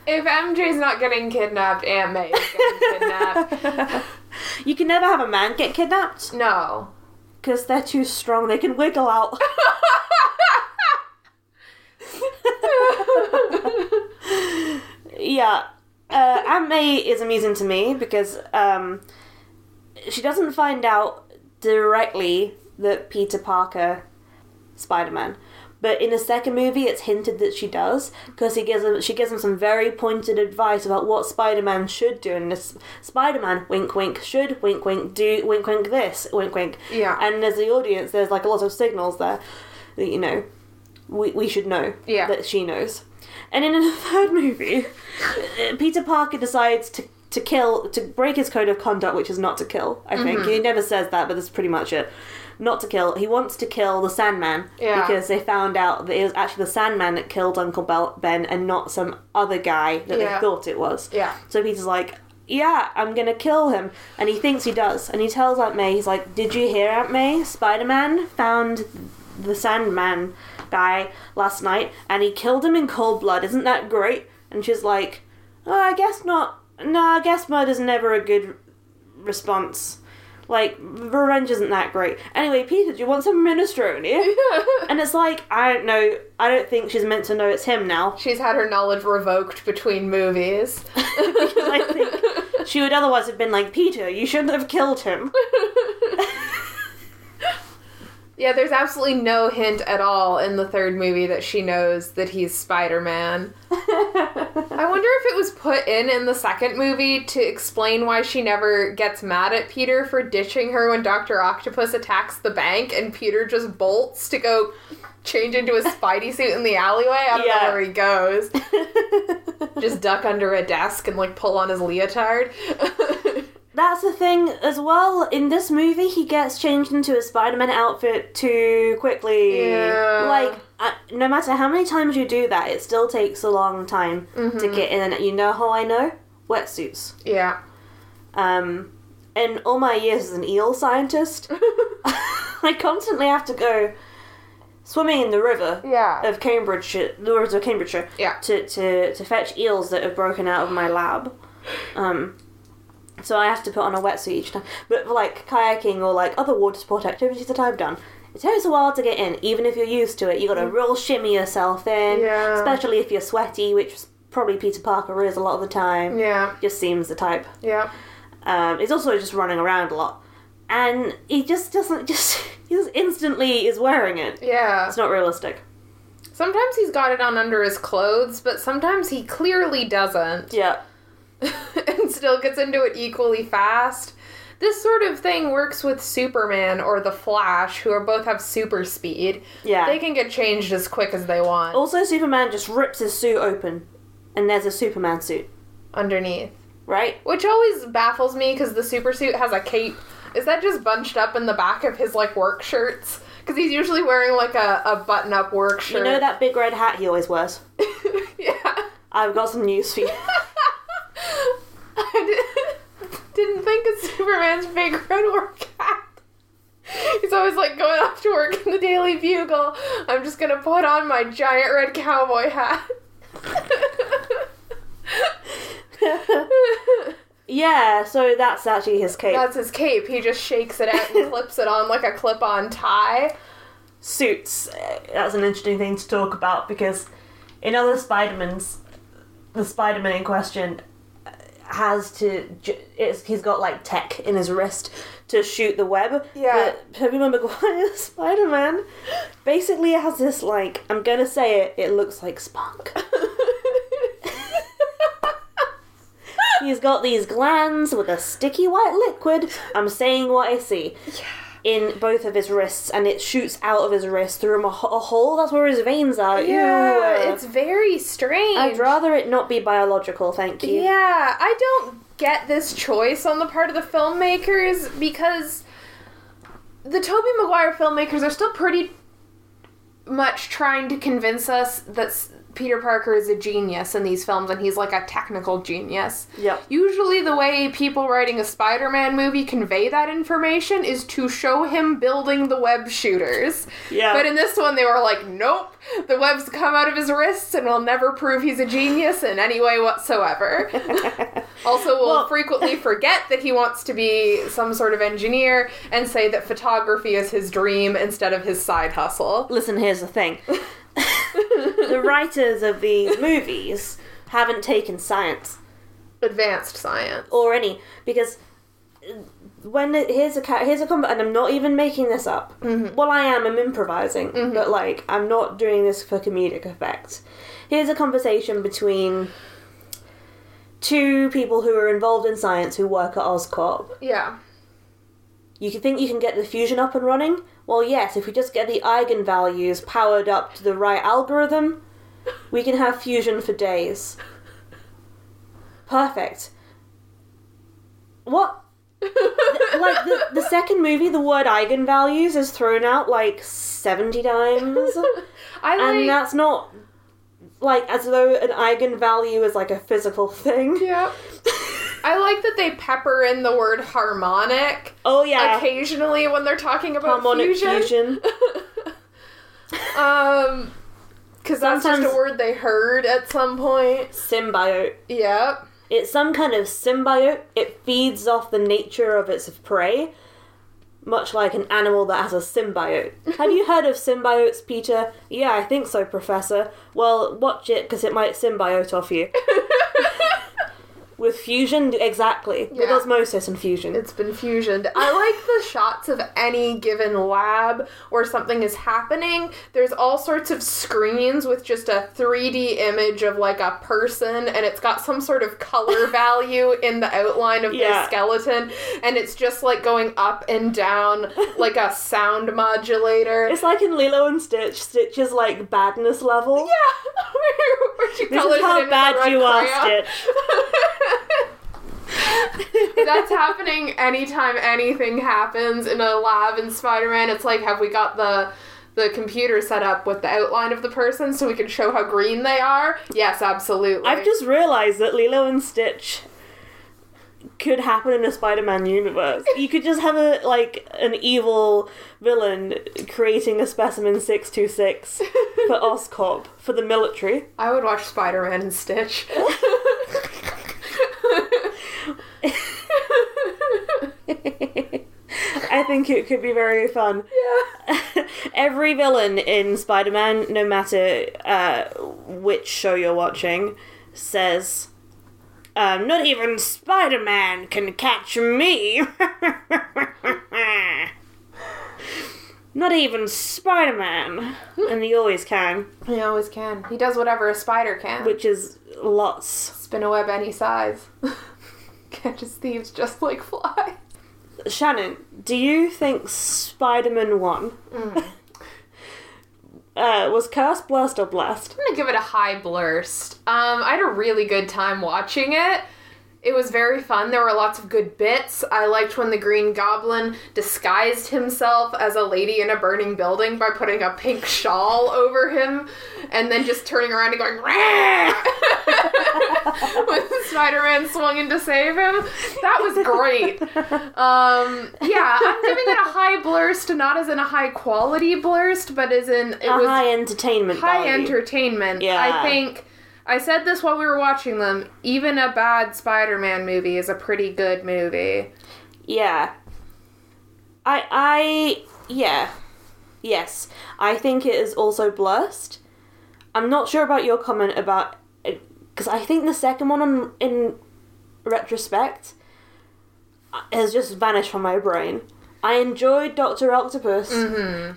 if MJ's not getting kidnapped, Aunt May getting kidnapped. you can never have a man get kidnapped no. Because they're too strong. They can wiggle out. yeah. Uh, Aunt May is amusing to me because um, she doesn't find out directly that Peter Parker, Spider Man, but in the second movie, it's hinted that she does because he gives him, she gives him some very pointed advice about what Spider Man should do, and this Spider Man, wink wink, should wink wink do wink wink this wink wink, Yeah. and as the audience, there's like a lot of signals there that you know we we should know Yeah. that she knows. And in the third movie, Peter Parker decides to to kill to break his code of conduct, which is not to kill. I think Mm-hmm. he never says that, but that's pretty much it. Not to kill. He wants to kill the Sandman Yeah. because they found out that it was actually the Sandman that killed Uncle Bel- Ben and not some other guy that Yeah. they thought it was. Yeah. So Peter's like, yeah, I'm gonna kill him. And he thinks he does. And he tells Aunt May, he's like, Did you hear, Aunt May? Spider Man found the Sandman guy last night and he killed him in cold blood. Isn't that great? And she's like, oh, I guess not. No, I guess murder's never a good response. Like, revenge isn't that great. Anyway, Peter, do you want some minestrone? and it's like, I don't know. I don't think she's meant to know it's him now. She's had her knowledge revoked between movies. because I think she would otherwise have been like, Peter, you shouldn't have killed him. Yeah, there's absolutely no hint at all in the third movie that she knows that he's Spider Man. I wonder if it was put in in the second movie to explain why she never gets mad at Peter for ditching her when Dr. Octopus attacks the bank and Peter just bolts to go change into a Spidey suit in the alleyway. I don't Yeah. know where he goes. Just duck under a desk and like pull on his leotard. that's the thing as well. In this movie, he gets changed into a Spider-Man outfit too quickly. Yeah. Like, uh, no matter how many times you do that, it still takes a long time Mm-hmm. to get in. You know how I know? Wetsuits. Yeah. Um, in all my years as an eel scientist, I constantly have to go swimming in the river Yeah. of Cambridgeshire, the rivers of Cambridgeshire, Yeah. to, to, to fetch eels that have broken out of my lab. Um, so I have to put on a wetsuit each time. But for like kayaking or like other water sport activities that I've done, it takes a while to get in. Even if you're used to it, you got to real shimmy yourself in. Mm. Yeah. Especially if you're sweaty, which probably Peter Parker is a lot of the time. Yeah. Just seems the type. Yeah. Um, he's also just running around a lot, and he just doesn't just he just instantly is wearing it. Yeah. It's not realistic. Sometimes he's got it on under his clothes, but sometimes he clearly doesn't. Yeah. and still gets into it equally fast. This sort of thing works with Superman or the Flash, who are both have super speed. Yeah. They can get changed as quick as they want Also, Superman just rips his suit open, and there's a Superman suit, underneath. right? Which always baffles me because the super suit has a cape. Is that just bunched up in the back of his like work shirts? Because he's usually wearing like a, a button up work shirt. You know that big red hat he always wears. yeah. I've got some news for you. I didn't, didn't think of Superman's big red work hat. He's always like going off to work in the Daily Bugle. I'm just gonna put on my giant red cowboy hat. yeah, so that's actually his cape. That's his cape. He just shakes it out and clips it on like a clip on tie. Suits. That's an interesting thing to talk about because in other Spider-Mans, the Spider-Man in question has to it's, he's got like tech in his wrist to shoot the web. Yeah. But Tobey Maguire's Spider-Man basically has this like. I'm gonna say it. It looks like spunk. He's got these glands with a sticky white liquid. I'm saying what I see. In both of his wrists, and it shoots out of his wrist through a, ho- a hole. That's where his veins are. yeah, Ew. it's very strange. I'd rather it not be biological, thank you. Yeah, I don't get this choice on the part of the filmmakers because the Tobey Maguire filmmakers are still pretty much trying to convince us that Peter Parker is a genius in these films and he's like a technical genius. Yep. Usually, the way people writing a Spider Man movie convey that information is to show him building the web shooters. Yeah. But in this one, they were like, nope, the webs come out of his wrists and will never prove he's a genius in any way whatsoever. also, we'll, Well- frequently forget that he wants to be some sort of engineer and say that photography is his dream instead of his side hustle. Listen, here's the thing. The writers of these movies haven't taken science Advanced science. or any because when it, here's a here's a combat and I'm not even making this up. Mm-hmm. Well, I am. I'm improvising, mm-hmm. but like I'm not doing this for comedic effect. Here's a conversation between two people who are involved in science who work at Oscorp. Yeah. You can think you can get the fusion up and running? Well, yes, if we just get the eigenvalues powered up to the right algorithm, we can have fusion for days. Perfect. What? Like, the, the second movie, the word eigenvalues is thrown out like 70 times. I like. and that's not. Like, as though an eigenvalue is like a physical thing. yeah. I like that they pepper in the word harmonic Oh, yeah. occasionally when they're talking about Harmonic fusion. fusion. Um, because that's just a word they heard at some point. Symbiote. Yep. It's some kind of symbiote. It feeds off the nature of its prey, much like an animal that has a symbiote. Have you heard of symbiotes, Peter? Yeah, I think so, Professor. Well, watch it because it might symbiote off you. With fusion, exactly. With Yeah. osmosis and fusion. It's been fusioned. I like the shots of any given lab where something is happening. There's all sorts of screens with just a 3D image of like a person, and it's got some sort of color value in the outline of Yeah. their skeleton, and it's just like going up and down like a sound modulator. It's like in Lilo and Stitch. Stitch is like badness level. yeah, where she This is how it in with a bad you are, crayon. Stitch. That's happening anytime anything happens in a lab in Spider-Man. It's like, have we got the the computer set up with the outline of the person so we can show how green they are? Yes, absolutely. I've just realized that Lilo and Stitch could happen in a Spider-Man universe. You could just have a like an evil villain creating a specimen 626 for Oscorp for the military. I would watch Spider-Man and Stitch. I think it could be very fun. yeah. Every villain in Spider Man, no matter uh, which show you're watching, says, um, Not even Spider Man can catch me. Not even Spider Man. And he always can, He always can. He does whatever a spider can. which is lots. Spin a web any size. Catches thieves just like flies. Shannon, do you think Spider Man 1 uh, was cursed, blessed, or blessed? I'm gonna give it a high blurst. Um, I had a really good time watching it. It was very fun. There were lots of good bits. I liked when the Green Goblin disguised himself as a lady in a burning building by putting a pink shawl over him and then just turning around and going, when Spider Man swung in to save him. That was great. Um, yeah, I'm giving it a high blurst, not as in a high quality blurst, but as in it a was high entertainment high value. entertainment. Yeah. I think I said this while we were watching them. Even a bad Spider-Man movie is a pretty good movie. Yeah. I I yeah. Yes. I think it is also blessed. I'm not sure about your comment about because I think the second one on, in retrospect uh, has just vanished from my brain. I enjoyed Doctor Octopus.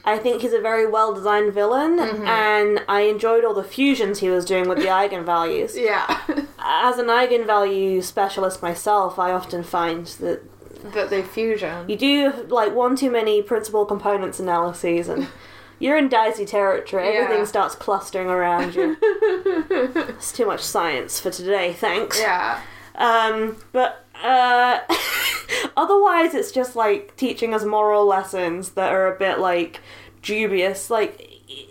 I think he's a very well designed villain, and I enjoyed all the fusions he was doing with the eigenvalues. Yeah. As an eigenvalue specialist myself, I often find that that they fusion. you do like one too many principal components analyses and you're in dicey territory. Yeah. Everything starts clustering around you. it's too much science for today, thanks. Yeah. Um, but uh, otherwise, it's just like teaching us moral lessons that are a bit like dubious. Like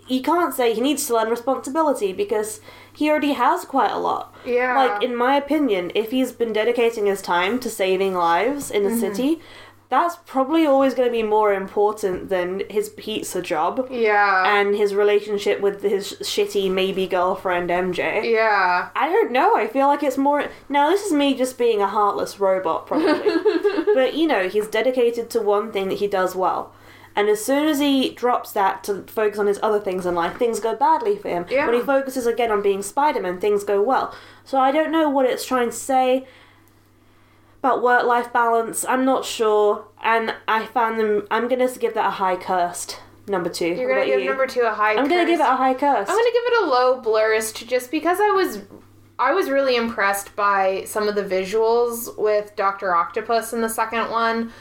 you can't say he needs to learn responsibility because he already has quite a lot. Yeah. Like in my opinion, if he's been dedicating his time to saving lives in a city, that's probably always going to be more important than his pizza job Yeah. and his relationship with his shitty maybe girlfriend MJ. yeah. I don't know. I feel like it's more. Now, this is me just being a heartless robot, probably. but, you know, he's dedicated to one thing that he does well. And as soon as he drops that to focus on his other things in life, things go badly for him. Yeah. When he focuses again on being Spider Man, things go well. So I don't know what it's trying to say about work life balance. I'm not sure. And I found them. I'm going to give that a high cursed number two. You're gonna give you? number two a high. Cursed. I'm going to give it a high cursed. I'm gonna give it a low blurst just because I was I was really impressed by some of the visuals with Doctor Octopus in the second one.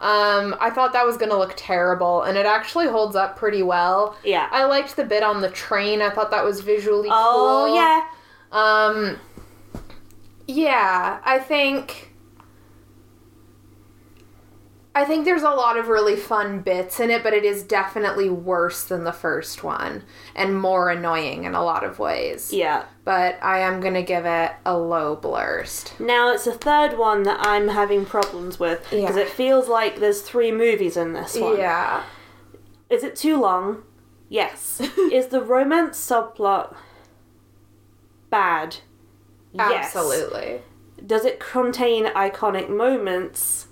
Um, I thought that was gonna look terrible, and it actually holds up pretty well. Yeah. I liked the bit on the train. I thought that was visually oh, cool. yeah. Um, yeah, I think. I think there's a lot of really fun bits in it, but it is definitely worse than the first one and more annoying in a lot of ways. Yeah. But I am gonna give it a low blurst. Now it's the third one that I'm having problems with because Yeah. it feels like there's three movies in this one. Yeah. Is it too long? Yes. Is the romance subplot bad? Yes. Absolutely. Does it contain iconic moments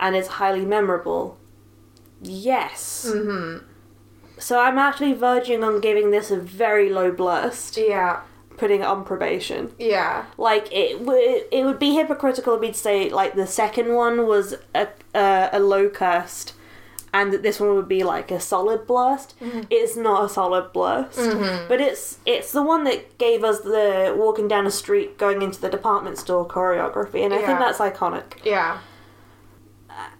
and is highly memorable? Yes. Mm-hmm. So I'm actually verging on giving this a very low blurst, Yeah. putting it on probation. Yeah. like it would it would be hypocritical of me to say like the second one was a a, a low cursed and that this one would be like a solid blast it's not a solid blast but it's it's the one that gave us the walking down a street going into the department store choreography and i Yeah. think that's iconic Yeah.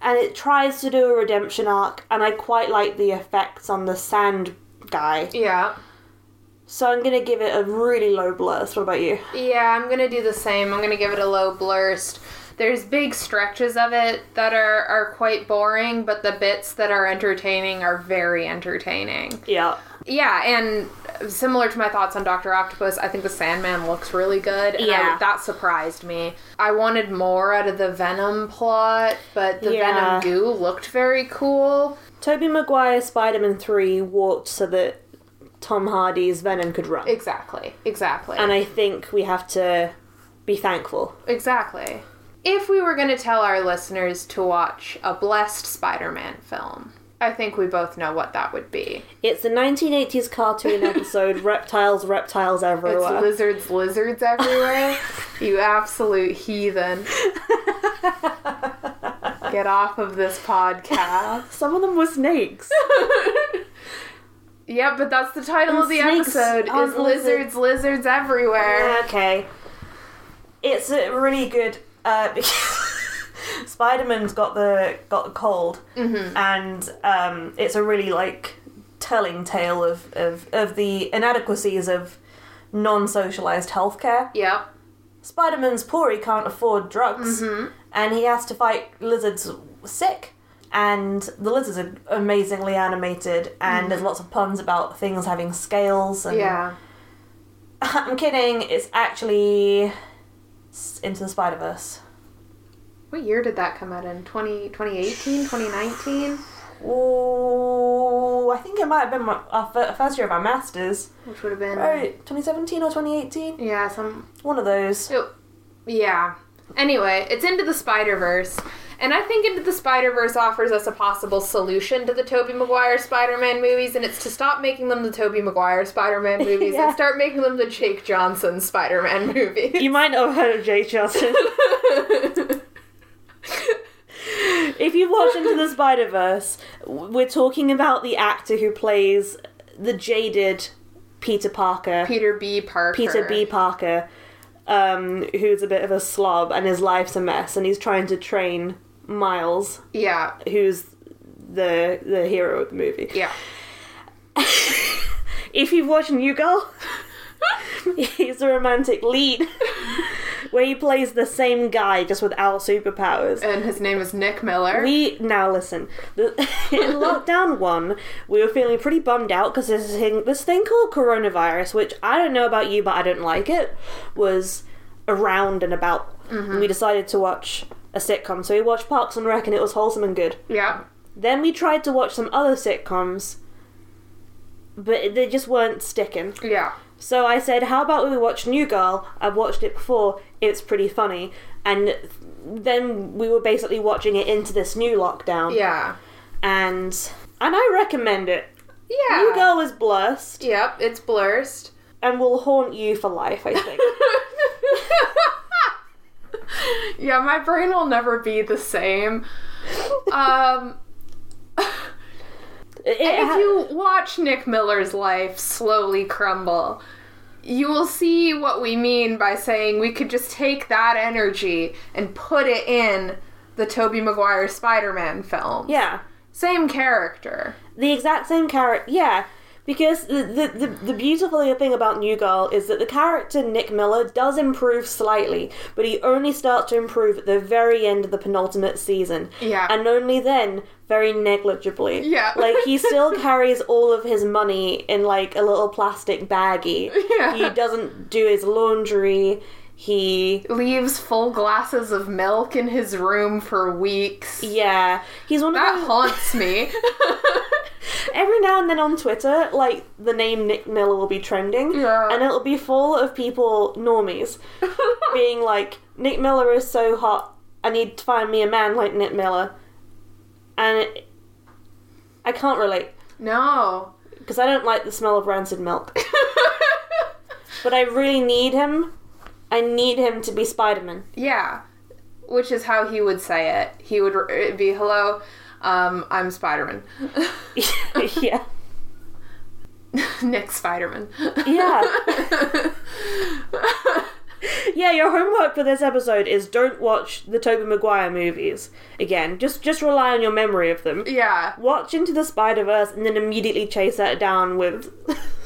And it tries to do a redemption arc and i quite like the effects on the sand guy Yeah. so i'm gonna give it a really low blast what about you Yeah, I'm gonna do the same. I'm gonna give it a low blurst. There's big stretches of it that are, are quite boring, but the bits that are entertaining are very entertaining. Yeah. Yeah, and similar to my thoughts on Doctor Octopus, I think the Sandman looks really good. And I- Yeah. that surprised me. I wanted more out of the Venom plot, but the Yeah. Venom goo looked very cool. Tobey Maguire Spider-Man 3 walked so that Tom Hardy's Venom could run. Exactly, exactly, and I think we have to be thankful. exactly. If we were going to tell our listeners to watch a blessed Spider-Man film, I think we both know what that would be. It's the 1980s cartoon episode Reptiles, Reptiles It's Everywhere. lizards, lizards everywhere. you absolute heathen. Get off of this podcast. Some of them were snakes. Yep, but that's the title And of the episode is lizards, lizards everywhere. okay. It's a really good uh, because Spider-Man's got the got the cold, and um, it's a really like telling tale of, of, of the inadequacies of non-socialized healthcare. Yeah, Spider-Man's poor; he can't afford drugs, and he has to fight lizards sick. And the lizards are amazingly animated, and there's lots of puns about things having scales. And Yeah. I'm kidding. It's actually Into the Spider Verse. What year did that come out in? 20, 2018, 2019? Oh, I think it might have been my, our fir- first year of our masters. Which would have been. Right, 2017 or 2018. Yeah, some. One of those. Oh, yeah. Anyway, it's Into the Spider Verse. And I think Into the Spider Verse offers us a possible solution to the Tobey Maguire Spider Man movies, and it's to stop making them the Tobey Maguire Spider Man movies Yeah. and start making them the Jake Johnson Spider Man movies. You might not have heard of Jake Johnson. if you've watched Into the Spider Verse, we're talking about the actor who plays the jaded Peter Parker. Peter B. Parker. Peter B. Parker, um, who's a bit of a slob and his life's a mess, and he's trying to train Miles, Yeah, who's the the hero of the movie. yeah. If you've watched New Girl, he's the romantic lead, where he plays the same guy just without superpowers. And his name is Nick Miller. We now listen. The, in lockdown one, we were feeling pretty bummed out because this thing, this thing called coronavirus, which I don't know about you, but I don't like it, was around and about. And we decided to watch a sitcom, so we watched Parks and Rec, and it was wholesome and good. yeah. Then we tried to watch some other sitcoms, but they just weren't sticking. Yeah. So I said, "How about we watch New Girl? I've watched it before. It's pretty funny." And then we were basically watching it into this new lockdown Yeah. and and I recommend it. Yeah. New Girl is blessed Yep, it's blurst. and will haunt you for life. I think. yeah, my brain will never be the same. Um, if you watch Nick Miller's life slowly crumble, you will see what we mean by saying we could just take that energy and put it in the Tobey Maguire Spider-Man film. yeah, Same character. the exact same character. Yeah, because the, the the the beautiful thing about New Girl is that the character Nick Miller does improve slightly, but he only starts to improve at the very end of the penultimate season. Yeah. and only then very negligibly. Yeah. like he still carries all of his money in like a little plastic baggie. Yeah. he doesn't do his laundry. He Leaves full glasses of milk in his room for weeks. yeah, he's one of That haunts me. Every now and then on Twitter, like the name Nick Miller will be trending, Yeah. and it'll be full of people, normies, being like, "Nick Miller is so hot. I need to find me a man like Nick Miller," and it, I can't relate no. because I don't like the smell of rancid milk. but I really need him. I need him to be Spider Man. Yeah, which is how he would say it. He would it'd be, "Hello, um, I'm Spider-Man, yeah, Nick Spider-Man." yeah. Yeah, your homework for this episode is don't watch the Tobey Maguire movies again. Just just rely on your memory of them. yeah, Watch Into the Spider Verse and then immediately chase that down with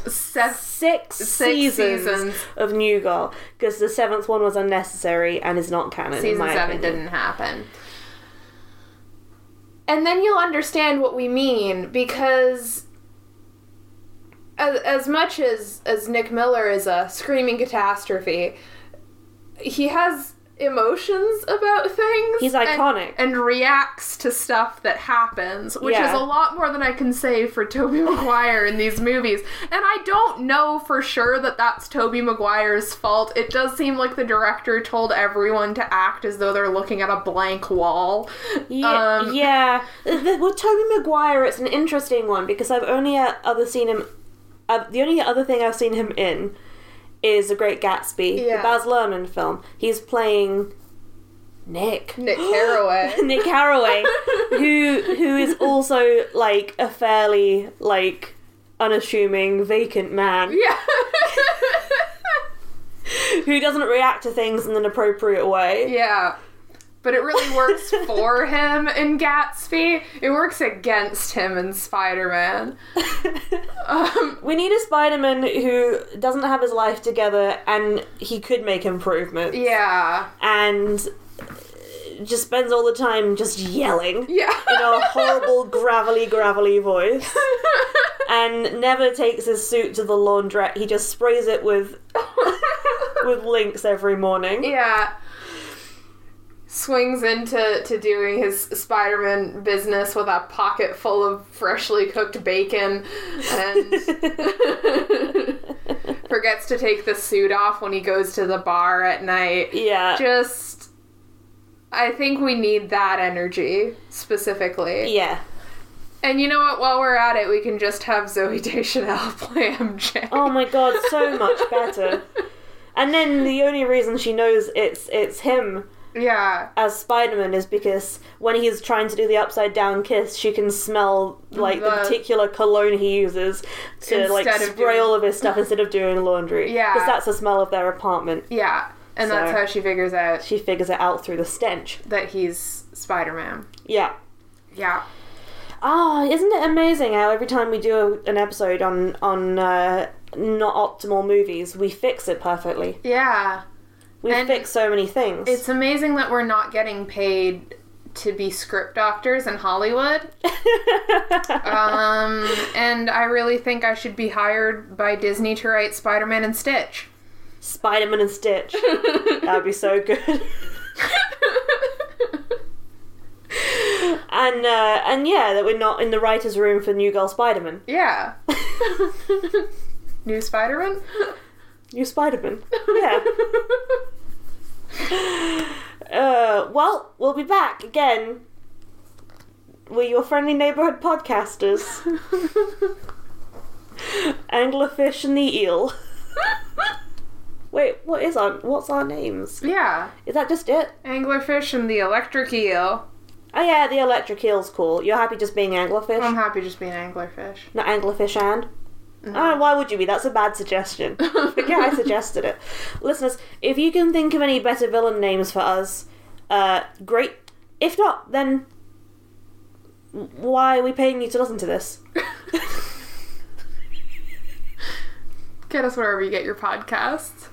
six, Six seasons, seasons. of New Girl because the seventh one was unnecessary and is not canon. season seven opinion. didn't happen. And then you'll understand what we mean because as, as much as as Nick Miller is a screaming catastrophe, he has emotions about things. He's iconic. And, reacts to stuff that happens, which Yeah. is a lot more than I can say for Tobey Maguire in these movies. And I don't know for sure that that's Tobey Maguire's fault. It does seem like the director told everyone to act as though they're looking at a blank wall. Yeah, Um, yeah. With Tobey Maguire, it's an interesting one because I've only uh, other seen him. Uh, the only other thing I've seen him in is The Great Gatsby, Yeah. the Baz Luhrmann film. He's playing Nick. Nick Carraway. Nick Carraway, who who is also like a fairly like unassuming vacant man yeah. who doesn't react to things in an appropriate way. yeah. But it really works for him in Gatsby. It works against him in Spider Man. Um, We need a Spider-Man who doesn't have his life together and he could make improvements. yeah. And just spends all the time just yelling Yeah. in a horrible, gravelly, gravelly voice. And never takes his suit to the laundrette. He just sprays it with with Lynx every morning. yeah. Swings into to doing his Spider-Man business with a pocket full of freshly cooked bacon and forgets to take the suit off when he goes to the bar at night. yeah. Just I think we need that energy specifically. Yeah. And you know what? While we're at it, we can just have Zoe Deschanel play MJ. Oh my god, so much better. And then the only reason she knows it's it's him yeah. as Spider-Man is because when he's trying to do the upside down kiss, she can smell like the, The- particular cologne he uses to like spray doing- all of his stuff instead of doing laundry. Yeah. because that's the smell of their apartment. Yeah. And that's how she figures out She figures it out through the stench. that he's Spider-Man. Yeah. Yeah. Ah, isn't it amazing how every time we do an episode on on uh, not optimal movies, we fix it perfectly. Yeah. We And fix so many things. It's amazing that we're not getting paid to be script doctors in Hollywood. Um, and I really think I should be hired by Disney to write Spider-Man and Stitch. Spider-Man and Stitch. That'd be so good. and uh, and yeah, that we're not in the writers' room for New Girl Spider-Man. Yeah. New Spider-Man? Spider-Man. Yeah. uh, well, we'll be back again. We're your friendly neighborhood podcasters, Anglerfish and the Eel. Wait, what is our what's our names? yeah. Is that just it? Anglerfish and the electric eel. Oh yeah, the electric eel's cool. You're happy just being anglerfish, I'm happy just being anglerfish. not anglerfish and. Mm-hmm. Why would you be? That's a bad suggestion. Forget yeah, I suggested it. Listeners, if you can think of any better villain names for us, uh, great. If not, then why are we paying you to listen to this? get us wherever you get your podcasts.